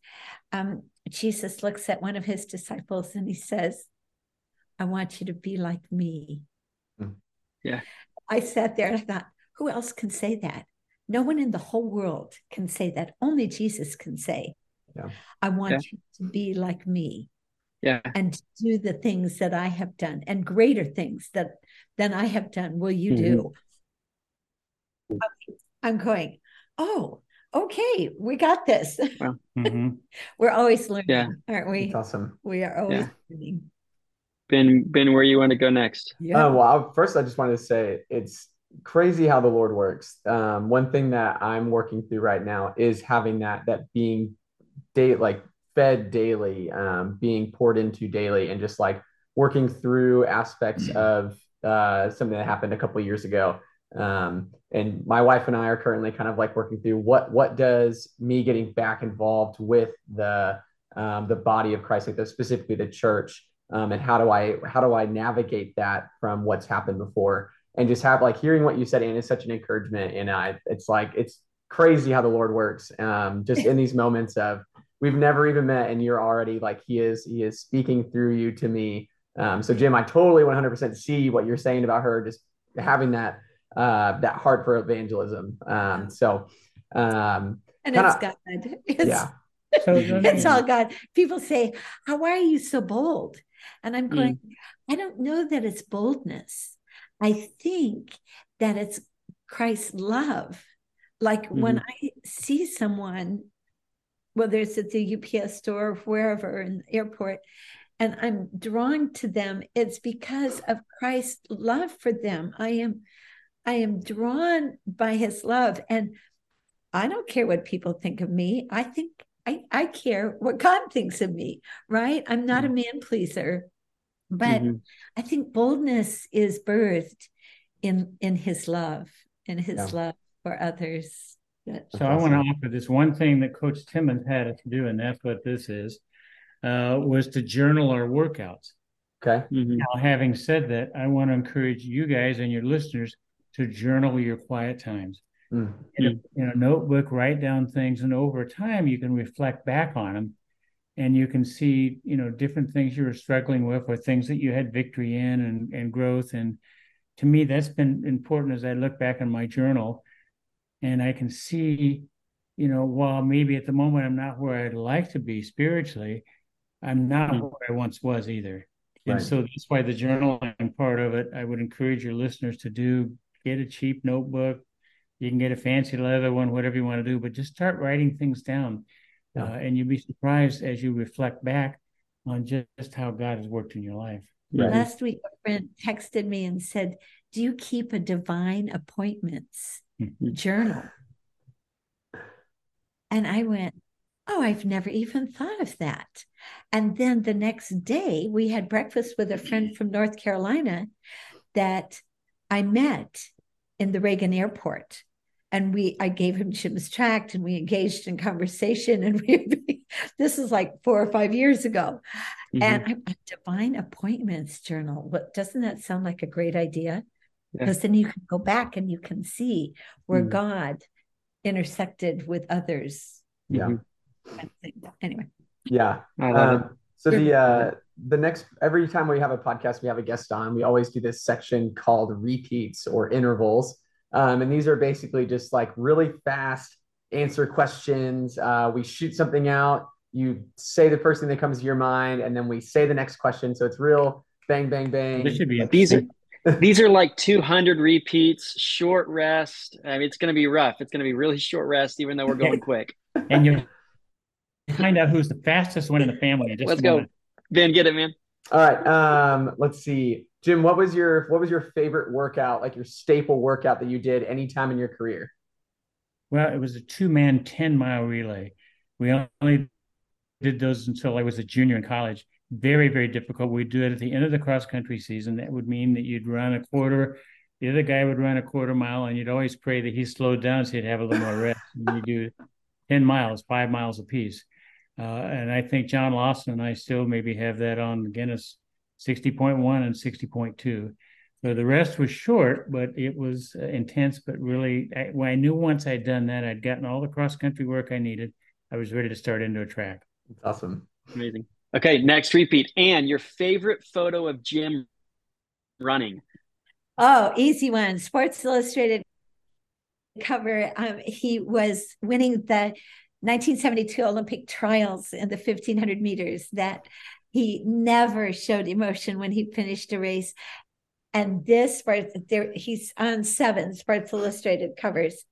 Speaker 1: um, Jesus looks at one of his disciples and he says, I want you to be like me.
Speaker 6: Mm.
Speaker 3: Yeah.
Speaker 1: I sat there and I thought, who else can say that? No one in the whole world can say that. Only Jesus can say,
Speaker 6: Yeah.
Speaker 1: I want
Speaker 3: Yeah.
Speaker 1: you to be like me
Speaker 3: yeah
Speaker 1: and do the things that I have done and greater things that than I have done will you do. I'm going, oh, okay, we got this.
Speaker 5: Mhm.
Speaker 1: We're always learning,
Speaker 3: Yeah.
Speaker 1: aren't we?
Speaker 6: That's awesome.
Speaker 1: We are always
Speaker 3: Yeah.
Speaker 1: learning.
Speaker 3: ben ben where you want to go next
Speaker 1: Yeah.
Speaker 6: Uh, well, I- first, I just wanted to say it's crazy how the Lord works. Um, one thing that I'm working through right now is having that that being day like fed daily, um, being poured into daily, and just like working through aspects of uh, something that happened a couple of years ago. Um, and my wife and I are currently kind of like working through what what does me getting back involved with the um, the body of Christ, like the, specifically the church, um, and how do I how do I navigate that from what's happened before, and just have like hearing what you said, and is such an encouragement, and I it's like it's crazy how the Lord works, um, just in these moments of we've never even met, and you're already like He is He is speaking through you to me. Um, so Jim, I totally 100% see what you're saying about her, just having that uh, that heart for evangelism. Um, so um,
Speaker 1: and
Speaker 6: kinda-
Speaker 1: it's God. It's,
Speaker 6: yeah,
Speaker 5: So
Speaker 1: it's all God. People say, "How why are you so bold?" And I'm going, I don't know that it's boldness. I think that it's Christ's love. Like when I see someone, whether it's at the UPS store or wherever in the airport, and I'm drawn to them, it's because of Christ's love for them. I am I am drawn by his love. And I don't care what people think of me. I think I, I care what God thinks of me, right? I'm not a man pleaser, but
Speaker 3: Mhm.
Speaker 1: I think boldness is birthed in in his love, in his
Speaker 6: Yeah.
Speaker 1: love for others. That-
Speaker 5: So I want to offer this one thing that Coach Timmons had us do, and that's what this is, uh, was to journal our workouts.
Speaker 6: okay,
Speaker 3: Mhm.
Speaker 5: Now, having said that, I want to encourage you guys and your listeners to journal your quiet times.
Speaker 6: Mm.
Speaker 5: In a, in a notebook, write down things, and over time you can reflect back on them, and you can see, you know, different things you were struggling with, or things that you had victory in, and and growth. And to me, that's been important as I look back on my journal, and I can see, you know, while maybe at the moment I'm not where I'd like to be spiritually, I'm not
Speaker 3: Mm.
Speaker 5: where I once was either. And so that's why the journaling part of it, I would encourage your listeners to do get a cheap notebook. You can get a fancy leather one, whatever you want to do, but just start writing things down. Yeah. Uh, and you'll be surprised as you reflect back on just how God has worked in your life.
Speaker 1: Right. Last week, a friend texted me and said, Do you keep a divine appointments mm-hmm. journal? And I went, Oh, I've never even thought of that. And then the next day, we had breakfast with a friend from North Carolina that I met in the Reagan airport. And we, I gave him Jim's tract and we engaged in conversation. And we, this is like four or five years ago. Mm-hmm. And I, a divine appointments journal. What doesn't that sound like a great idea? Because yeah. then you can go back and you can see where mm-hmm. God intersected with others.
Speaker 6: Yeah.
Speaker 1: Anyway.
Speaker 6: Yeah. Um, so the uh, the next every time we have a podcast, we have a guest on. We always do this section called repeats or intervals, um, and these are basically just like really fast answer questions. Uh, we shoot something out. You say the first thing that comes to your mind, and then we say the next question. So it's real bang, bang, bang.
Speaker 3: This should be these are these are like 200 repeats, short rest. I mean, it's going to be rough. It's going to be really short rest, even though we're going quick.
Speaker 5: And you find out who's the fastest one in the family.
Speaker 3: Let's go, Ben. Get it, man.
Speaker 6: All right. Um, let's see, Jim. What was your what was your favorite workout? Like your staple workout that you did any time in your career?
Speaker 5: Well, it was a two man ten mile relay. We only did those until I was a junior in college. Very very difficult. We'd do it at the end of the cross country season. That would mean that you'd run a quarter. The other guy would run a quarter mile, and you'd always pray that he slowed down so he'd have a little more rest. And you do 10 miles, five miles a piece. Uh, and I think John Lawson and I still maybe have that on Guinness 60.1 and 60.2. So the rest was short, but it was uh, intense. But really, I, when I knew once I'd done that, I'd gotten all the cross country work I needed. I was ready to start into a track.
Speaker 6: That's awesome.
Speaker 3: Amazing. Okay, next repeat. And your favorite photo of Jim running?
Speaker 1: Oh, easy one. Sports Illustrated cover. Um, he was winning the 1972 Olympic trials in the 1500 meters that he never showed emotion when he finished a race. And this, there, he's on seven Sports Illustrated covers.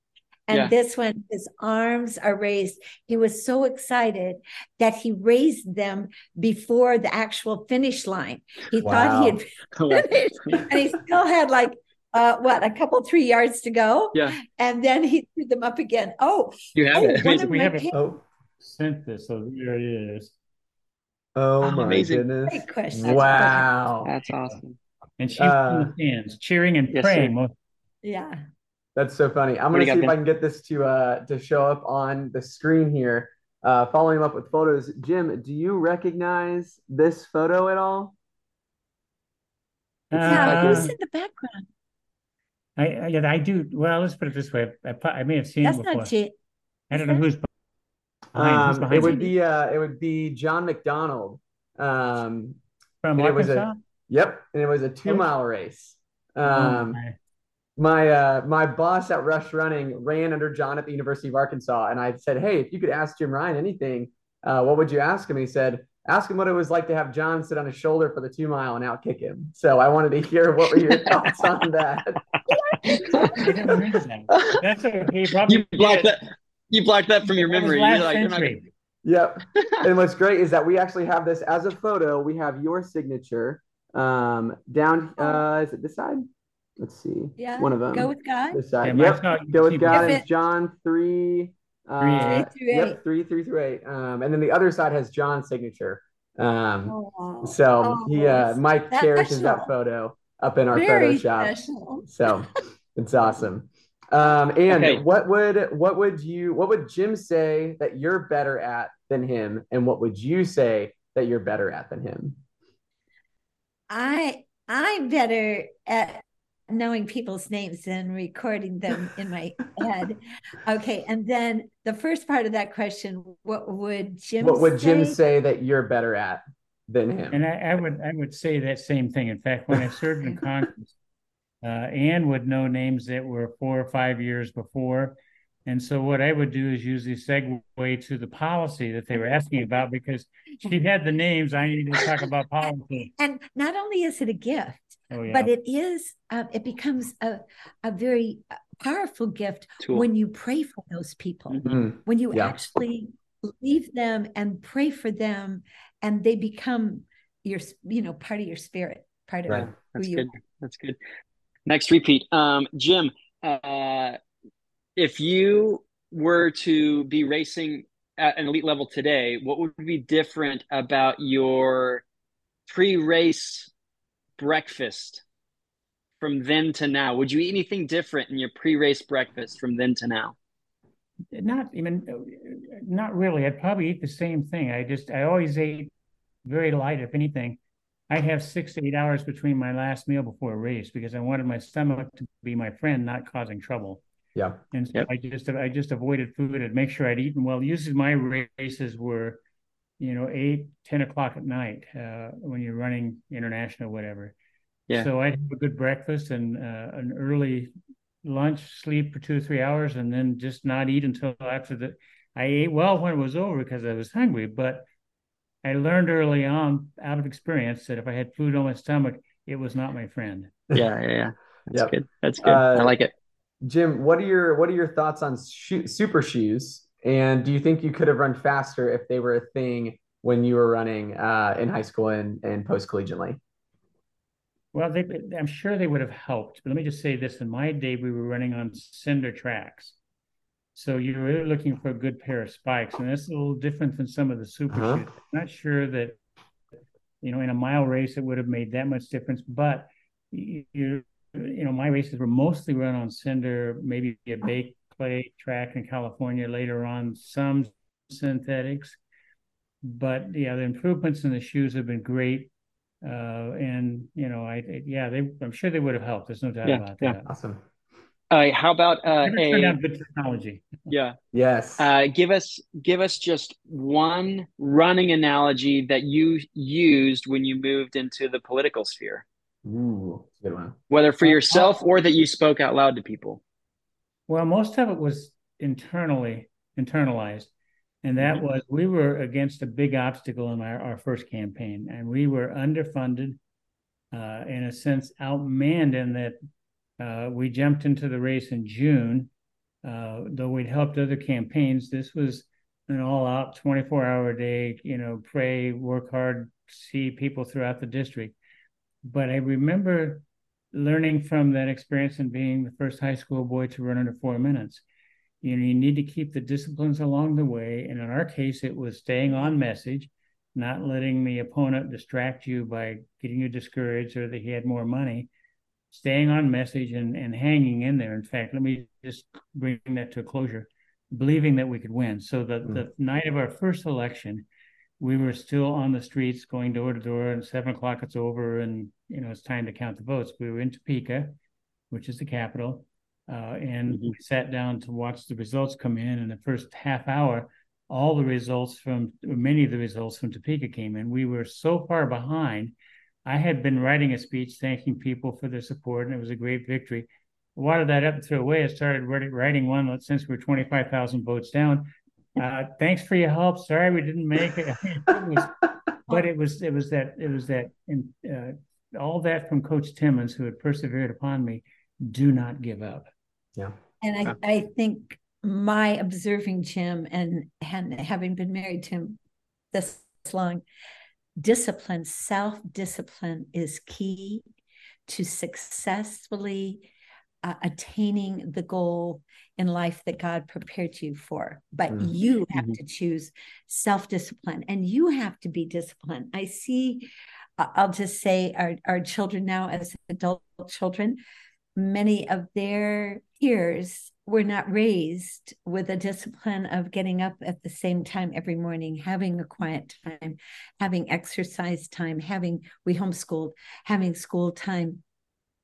Speaker 1: And yeah. this one, his arms are raised. He was so excited that he raised them before the actual finish line. He wow. thought he had finished, and he still had like uh, what a couple three yards to go.
Speaker 3: Yeah.
Speaker 1: And then he threw them up again. Oh,
Speaker 3: you have oh, it.
Speaker 5: we have a oh. sent this, so there it is.
Speaker 6: Oh, oh my amazing. goodness!
Speaker 1: Great question.
Speaker 6: Wow,
Speaker 3: that's awesome.
Speaker 5: And she's uh, in the stands, cheering and yes, praying. Sir.
Speaker 1: Yeah.
Speaker 6: That's so funny. I'm gonna see if I can get this to uh to show up on the screen here. Uh, following up with photos, Jim, do you recognize this photo at all?
Speaker 1: Yeah, who's in the background?
Speaker 5: I, I, yeah, I do. Well, let's put it this way. I, I may have seen
Speaker 1: That's
Speaker 5: it before.
Speaker 1: not J-
Speaker 5: I don't know who's
Speaker 6: behind. Um, who's behind it would be uh, it would be John McDonald. Um,
Speaker 5: from Arkansas.
Speaker 6: A, yep, and it was a two mile race. Oh, um, oh, my uh, my boss at Rush Running ran under John at the University of Arkansas, and I said, "Hey, if you could ask Jim Ryun anything, uh, what would you ask him?" He said, ask him what it was like to have John sit on his shoulder for the two mile and outkick him. So I wanted to hear what were your thoughts on that.
Speaker 5: That's okay.
Speaker 3: Probably you blocked that. You blocked that from your memory. You're like, you're not
Speaker 6: Yep. and what's great is that we actually have this as a photo. We have your signature um, down. Uh, is it this side? Let's see.
Speaker 1: Yeah.
Speaker 6: One of them.
Speaker 1: Go with God.
Speaker 6: This side. Yeah, yep. Go with God. It's John three uh, three through eight. Yep, three, three through eight. Um, and then the other side has John's signature. Um, oh, so oh, he, uh, Mike cherishes special. that photo up in our Very Photoshop. Special. So it's awesome. Um, and okay. what would what would you what would Jim say that you're better at than him, and what would you say that you're better at than him?
Speaker 1: I I'm better at knowing people's names and recording them in my head. Okay, and then the first part of that question, what would Jim?
Speaker 6: What would say? Jim say that you're better at than him?
Speaker 5: And I, I would I would say that same thing. In fact, when I served in Congress, uh, Anne would know names that were four or five years before. And so what I would do is usually segue to the policy that they were asking about because she had the names. I needed to talk about policy.
Speaker 1: And not only is it a gift,
Speaker 5: Oh, yeah.
Speaker 1: but it is uh, it becomes a, a very uh, powerful gift
Speaker 3: Tool.
Speaker 1: when you pray for those people
Speaker 6: Mm,
Speaker 1: when you
Speaker 6: Yeah.
Speaker 1: actually leave them and pray for them and they become your you know part of your spirit part of
Speaker 6: Right.
Speaker 1: who
Speaker 3: That's
Speaker 1: you
Speaker 3: good. That's good. Next repeat. Um, Jim, uh, if you were to be racing at an elite level today, what would be different about your pre-race breakfast from then to now? Would you eat anything different in your pre-race breakfast from then to now?
Speaker 5: Not even, not really. I'd probably eat the same thing. I just, I always ate very light, if anything. I'd have six to eight hours between my last meal before a race because I wanted my stomach to be my friend, not causing trouble.
Speaker 6: Yeah.
Speaker 5: And so
Speaker 3: Yep.
Speaker 5: I just, I just avoided food. I'd make sure I'd eaten well. Usually my races were, you know, eight ten o'clock at night uh, when you're running international, whatever.
Speaker 3: Yeah.
Speaker 5: So I'd have a good breakfast and uh, an early lunch, sleep for two or three hours, and then just not eat until after the. I ate well when it was over because I was hungry, but I learned early on, out of experience, that if I had food on my stomach, it was not my friend.
Speaker 3: Yeah, yeah, yeah. That's
Speaker 6: Yep.
Speaker 3: good. That's good. I
Speaker 6: Uh,
Speaker 3: like it.
Speaker 6: Jim, what are your what are your thoughts on shoe, super shoes? And do you think you could have run faster if they were a thing when you were running uh, in high school and, and post collegiately?
Speaker 5: Well, they, I'm sure they would have helped. But let me just say this: in my day, we were running on cinder tracks, so you were really looking for a good pair of spikes, and that's a little different than some of the super
Speaker 6: Uh-huh.
Speaker 5: shoes. I'm not sure that, you know, in a mile race it would have made that much difference, but you, you know, my races were mostly run on cinder, maybe a baked clay track in California. Later on, some synthetics, but yeah, the improvements in the shoes have been great. Uh, and you know, I, I- yeah, they, I'm sure they would have helped. There's no doubt
Speaker 3: Yeah,
Speaker 5: about
Speaker 3: yeah.
Speaker 5: that.
Speaker 6: Awesome.
Speaker 3: Uh, how about uh,
Speaker 5: Never
Speaker 3: a
Speaker 5: out good technology.
Speaker 3: yeah?
Speaker 6: Yes.
Speaker 3: Uh, give us give us just one running analogy that you used when you moved into the political sphere,
Speaker 6: Ooh, good one.
Speaker 3: whether for
Speaker 5: Uh,
Speaker 3: yourself or that you spoke out loud to people.
Speaker 5: Well, most of it was internally internalized, and that
Speaker 3: Mhm.
Speaker 5: was we were against a big obstacle in our, our first campaign, and we were underfunded, uh, in a sense, outmanned in that uh, we jumped into the race in June. Uh, though we'd helped other campaigns, this was an all-out 24-hour day, you know, pray, work hard, see people throughout the district. But I remember learning from that experience and being the first high school boy to run under four minutes. You know, you need to keep the disciplines along the way. And in our case, it was staying on message, not letting the opponent distract you by getting you discouraged or that he had more money, staying on message and, and hanging in there. In fact, let me just bring that to a closure, believing that we could win. So the,
Speaker 6: Mm.
Speaker 5: the night of our first election, we were still on the streets going door to door and seven o'clock it's over and you know it's time to count the votes we were in topeka which is the capital uh, and
Speaker 3: Mhm.
Speaker 5: we sat down to watch the results come in and the first half hour all the results from many of the results from topeka came in we were so far behind i had been writing a speech thanking people for their support and it was a great victory I wadded that up and threw away i started writing- one since we're 25000 votes down uh, thanks for your help. Sorry we didn't make it. it was, but it was it was that it was that and uh, all that from Coach Timmons who had persevered upon me. Do not give up.
Speaker 6: Yeah.
Speaker 1: And I, I think my observing Jim and, and having been married to him this long, discipline, self discipline is key to successfully uh, attaining the goal in life that God prepared you for. But
Speaker 6: Mm.
Speaker 1: you have
Speaker 3: Mhm.
Speaker 1: to choose self discipline and you have to be disciplined. I see, uh, I'll just say, our, our children now as adult children, many of their peers were not raised with a discipline of getting up at the same time every morning, having a quiet time, having exercise time, having, we homeschooled, having school time,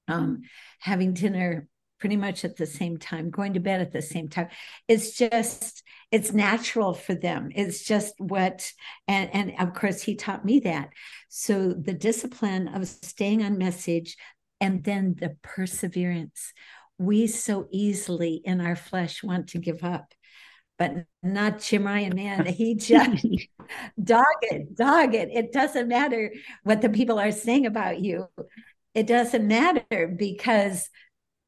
Speaker 1: um, having dinner pretty much at the same time, going to bed at the same time. It's just, it's natural for them. It's just what, and, and of course, he taught me that. So the discipline of staying on message and then the perseverance. we so easily in our flesh want to give up. But not Jim Ryun, man. He just dog it, dog it. It doesn't matter what the people are saying about you. It doesn't matter because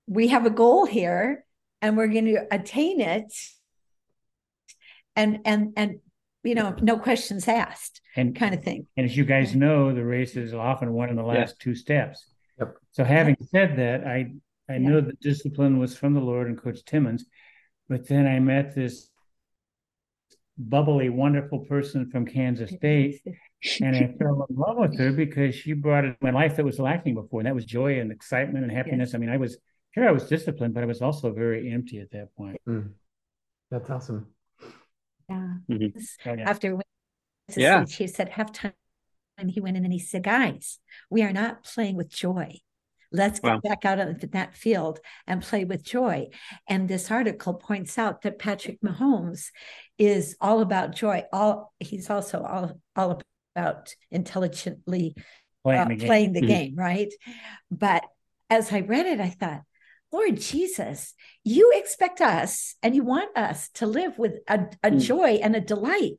Speaker 1: we have a goal here and we're going to attain it. And and and you know, no questions asked, and kind of thing.
Speaker 5: And as you guys know, the race is often won in the last yeah. two steps. Yep. So having said that, I I yeah. know the discipline was from the Lord and Coach Timmons, but then I met this bubbly, wonderful person from Kansas State, and I fell in love with her because she brought in my life that was lacking before, and that was joy and excitement and happiness. Yes. I mean, I was here, I was disciplined, but I was also very empty at that point. Mm.
Speaker 6: That's awesome.
Speaker 1: Yeah. Mm-hmm. Oh, yeah. After yeah. she said half time he went in and he said, guys, we are not playing with joy. Let's get wow. back out of that field and play with joy. And this article points out that Patrick Mahomes is all about joy. All he's also all, all about intelligently playing, uh, the, game. Playing the mm-hmm. game, right? But as I read it, I thought, Lord Jesus, you expect us and you want us to live with a, a mm. joy and a delight.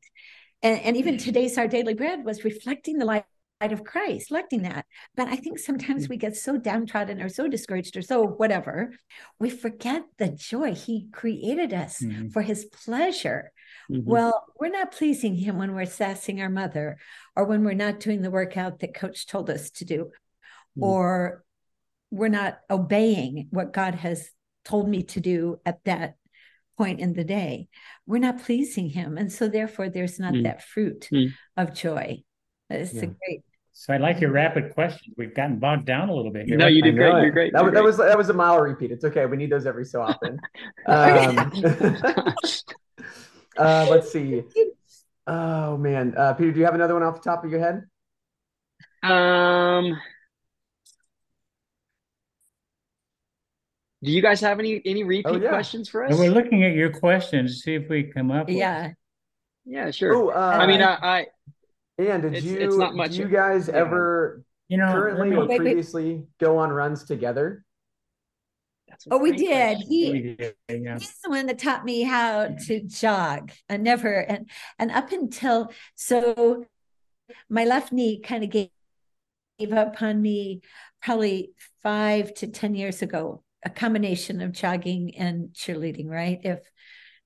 Speaker 1: And, and even today's Our Daily Bread was reflecting the light of Christ, reflecting that. But I think sometimes mm. we get so downtrodden or so discouraged or so whatever, we forget the joy. He created us mm-hmm. for his pleasure. Mm-hmm. Well, we're not pleasing him when we're sassing our mother or when we're not doing the workout that coach told us to do mm-hmm. or we're not obeying what God has told me to do at that point in the day. We're not pleasing Him. And so, therefore, there's not mm. that fruit mm. of joy. It's yeah. a great.
Speaker 5: So I like your rapid questions. We've gotten bogged down a little bit here.
Speaker 3: No, you did great. You're great.
Speaker 6: That,
Speaker 3: You're
Speaker 6: that was that was a mile repeat. It's okay. We need those every so often. um, uh, let's see. Oh man, uh, Peter, do you have another one off the top of your head?
Speaker 3: Um, Do you guys have any any repeat oh, yeah. questions for us?
Speaker 5: And we're looking at your questions to see if we come up.
Speaker 1: Yeah. With...
Speaker 3: Yeah, sure. Ooh, uh, I mean, I, I
Speaker 6: and did it's, you it's not much. Do you guys yeah. ever you know currently or previously go on runs together?
Speaker 1: Oh, we did. He, we did. Yeah. He's the one that taught me how to jog. I never and and up until so my left knee kind of gave, gave up on me probably five to ten years ago a combination of jogging and cheerleading, right? If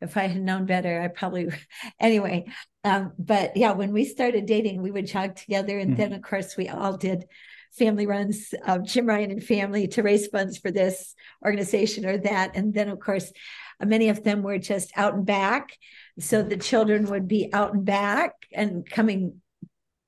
Speaker 1: if I had known better, I probably anyway. Um, but yeah, when we started dating, we would jog together, and mm-hmm. then of course we all did family runs, uh, Jim Ryun and family to raise funds for this organization or that, and then of course many of them were just out and back. So the children would be out and back and coming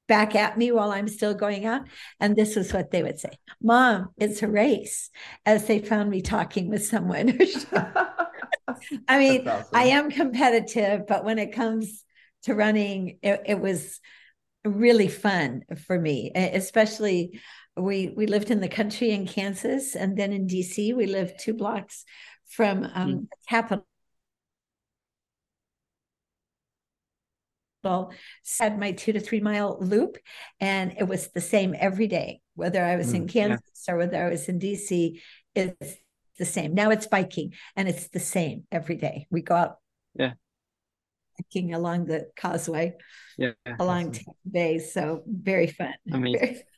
Speaker 1: back at me while I'm still going out. And this is what they would say Mom, it's a race, as they found me talking with someone. I mean, awesome. I am competitive, but when it comes to running, it, it was really fun for me, especially we we lived in the country in Kansas and then in DC we lived two blocks from um, mm. the had my two to three mile loop, and it was the same every day, whether I was mm, in Kansas yeah. or whether I was in DC. It's the same. Now it's biking, and it's the same every day. We go out,
Speaker 3: yeah,
Speaker 1: biking along the causeway,
Speaker 3: yeah,
Speaker 1: along awesome. Bay. So very fun.
Speaker 3: I mean.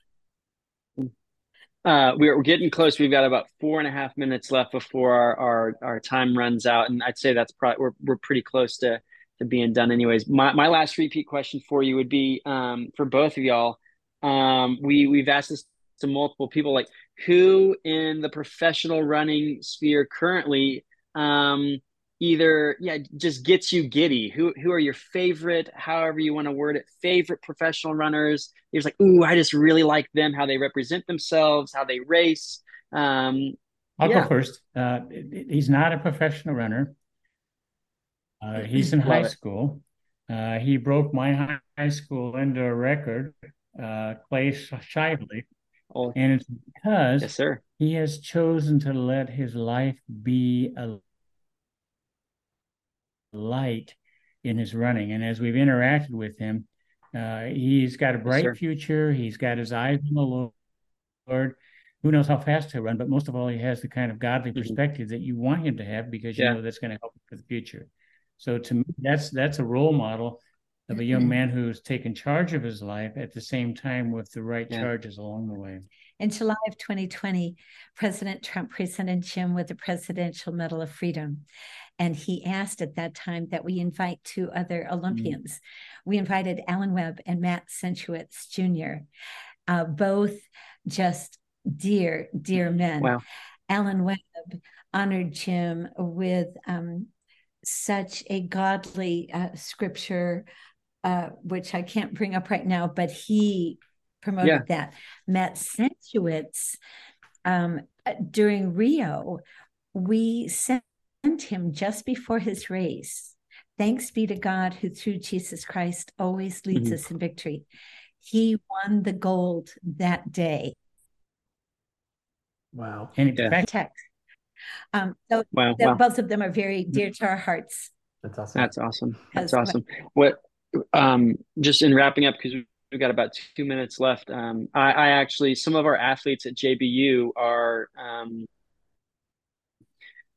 Speaker 3: Uh, we're, we're getting close. We've got about four and a half minutes left before our, our, our time runs out, and I'd say that's probably we're we're pretty close to to being done anyways. My, my last repeat question for you would be um, for both of y'all. Um, we we've asked this to multiple people, like who in the professional running sphere currently um, either yeah just gets you giddy. Who who are your favorite, however you want to word it, favorite professional runners? It's like, ooh, I just really like them, how they represent themselves, how they race. Um,
Speaker 5: I'll yeah. go first. Uh, he's not a professional runner. Uh, he's in high it. school. Uh, he broke my high school into a record, uh, Clay Shively. Oh, and it's because
Speaker 3: yes, sir.
Speaker 5: he has chosen to let his life be a light in his running. And as we've interacted with him, uh, he's got a bright yes, future. He's got his eyes on the Lord. who knows how fast he'll run, but most of all, he has the kind of godly mm-hmm. perspective that you want him to have because you yeah. know that's going to help him for the future. So to me, that's that's a role model of a young mm-hmm. man who's taken charge of his life at the same time with the right yeah. charges along the way.
Speaker 1: In July of 2020, President Trump presented Jim with the Presidential Medal of Freedom. And he asked at that time that we invite two other mm. Olympians. Mm. We invited Alan Webb and Matt Centrowitz Jr., uh, both just dear, dear men.
Speaker 3: Wow.
Speaker 1: Alan Webb honored Jim with um, such a godly uh, scripture, uh, which I can't bring up right now, but he promoted yeah. that. Matt Centrowitz, um, during Rio, we sent him just before his race. Thanks be to God who through Jesus Christ always leads mm-hmm. us in victory. He won the gold that day.
Speaker 6: Wow.
Speaker 1: And yeah. text. Um, so wow, the, wow. both of them are very dear to our hearts.
Speaker 6: That's awesome.
Speaker 3: That's awesome. That's awesome. What um just in wrapping up because we've got about two minutes left. Um, I, I, actually some of our athletes at JBU are um,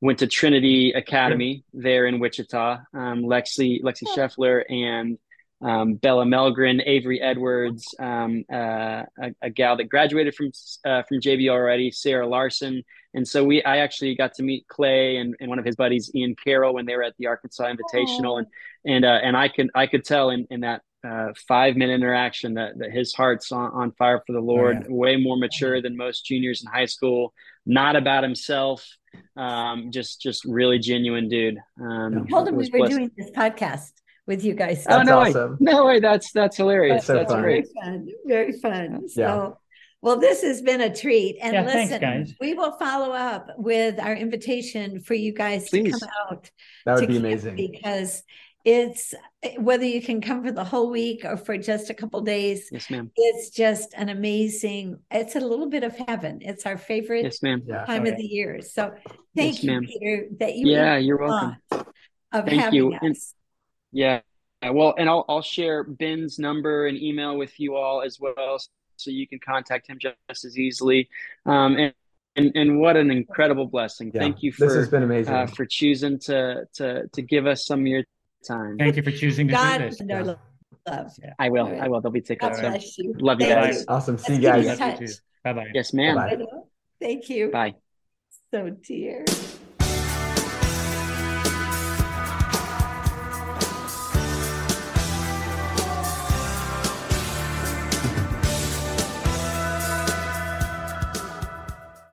Speaker 3: went to Trinity Academy there in Wichita. Um, Lexi Lexi Scheffler and um, Bella Melgren, Avery Edwards, um, uh, a, a, gal that graduated from uh, from JB already, Sarah Larson, and so we I actually got to meet Clay and, and one of his buddies Ian Carroll when they were at the Arkansas Invitational, and and uh, and I can I could tell in in that uh, five minute interaction that, that his heart's on, on fire for the Lord, oh, yeah. way more mature than most juniors in high school, not about himself, um, just just really genuine dude. Um,
Speaker 1: told him we were blessed. doing this podcast with you guys.
Speaker 3: oh no awesome. way! No way! That's that's hilarious. That's, so that's great.
Speaker 1: Very fun. Very fun. Yeah. So, well, this has been a treat. And yeah, listen,
Speaker 5: thanks,
Speaker 1: we will follow up with our invitation for you guys Please. to come out.
Speaker 6: That would be amazing
Speaker 1: because it's whether you can come for the whole week or for just a couple days.
Speaker 3: Yes, ma'am.
Speaker 1: It's just an amazing. It's a little bit of heaven. It's our favorite
Speaker 3: yes, ma'am.
Speaker 1: time okay. of the year. So thank yes, you, ma'am. Peter, that you.
Speaker 3: Yeah, you're welcome.
Speaker 1: Of thank having you. us. And,
Speaker 3: yeah. Well, and I'll I'll share Ben's number and email with you all as well, so you can contact him just as easily. Um, and and, and what an incredible blessing! Yeah, Thank you for
Speaker 6: this has been amazing uh,
Speaker 3: for choosing to to to give us some of your time.
Speaker 5: Thank you for choosing to God do this.
Speaker 1: Yeah. Love.
Speaker 3: I will. Right. I will. They'll be tickets.
Speaker 1: God bless you.
Speaker 3: Love you guys.
Speaker 6: You. Awesome. See you guys.
Speaker 5: Bye bye.
Speaker 3: Yes, ma'am.
Speaker 1: Bye-bye. Thank you.
Speaker 3: Bye.
Speaker 1: So dear.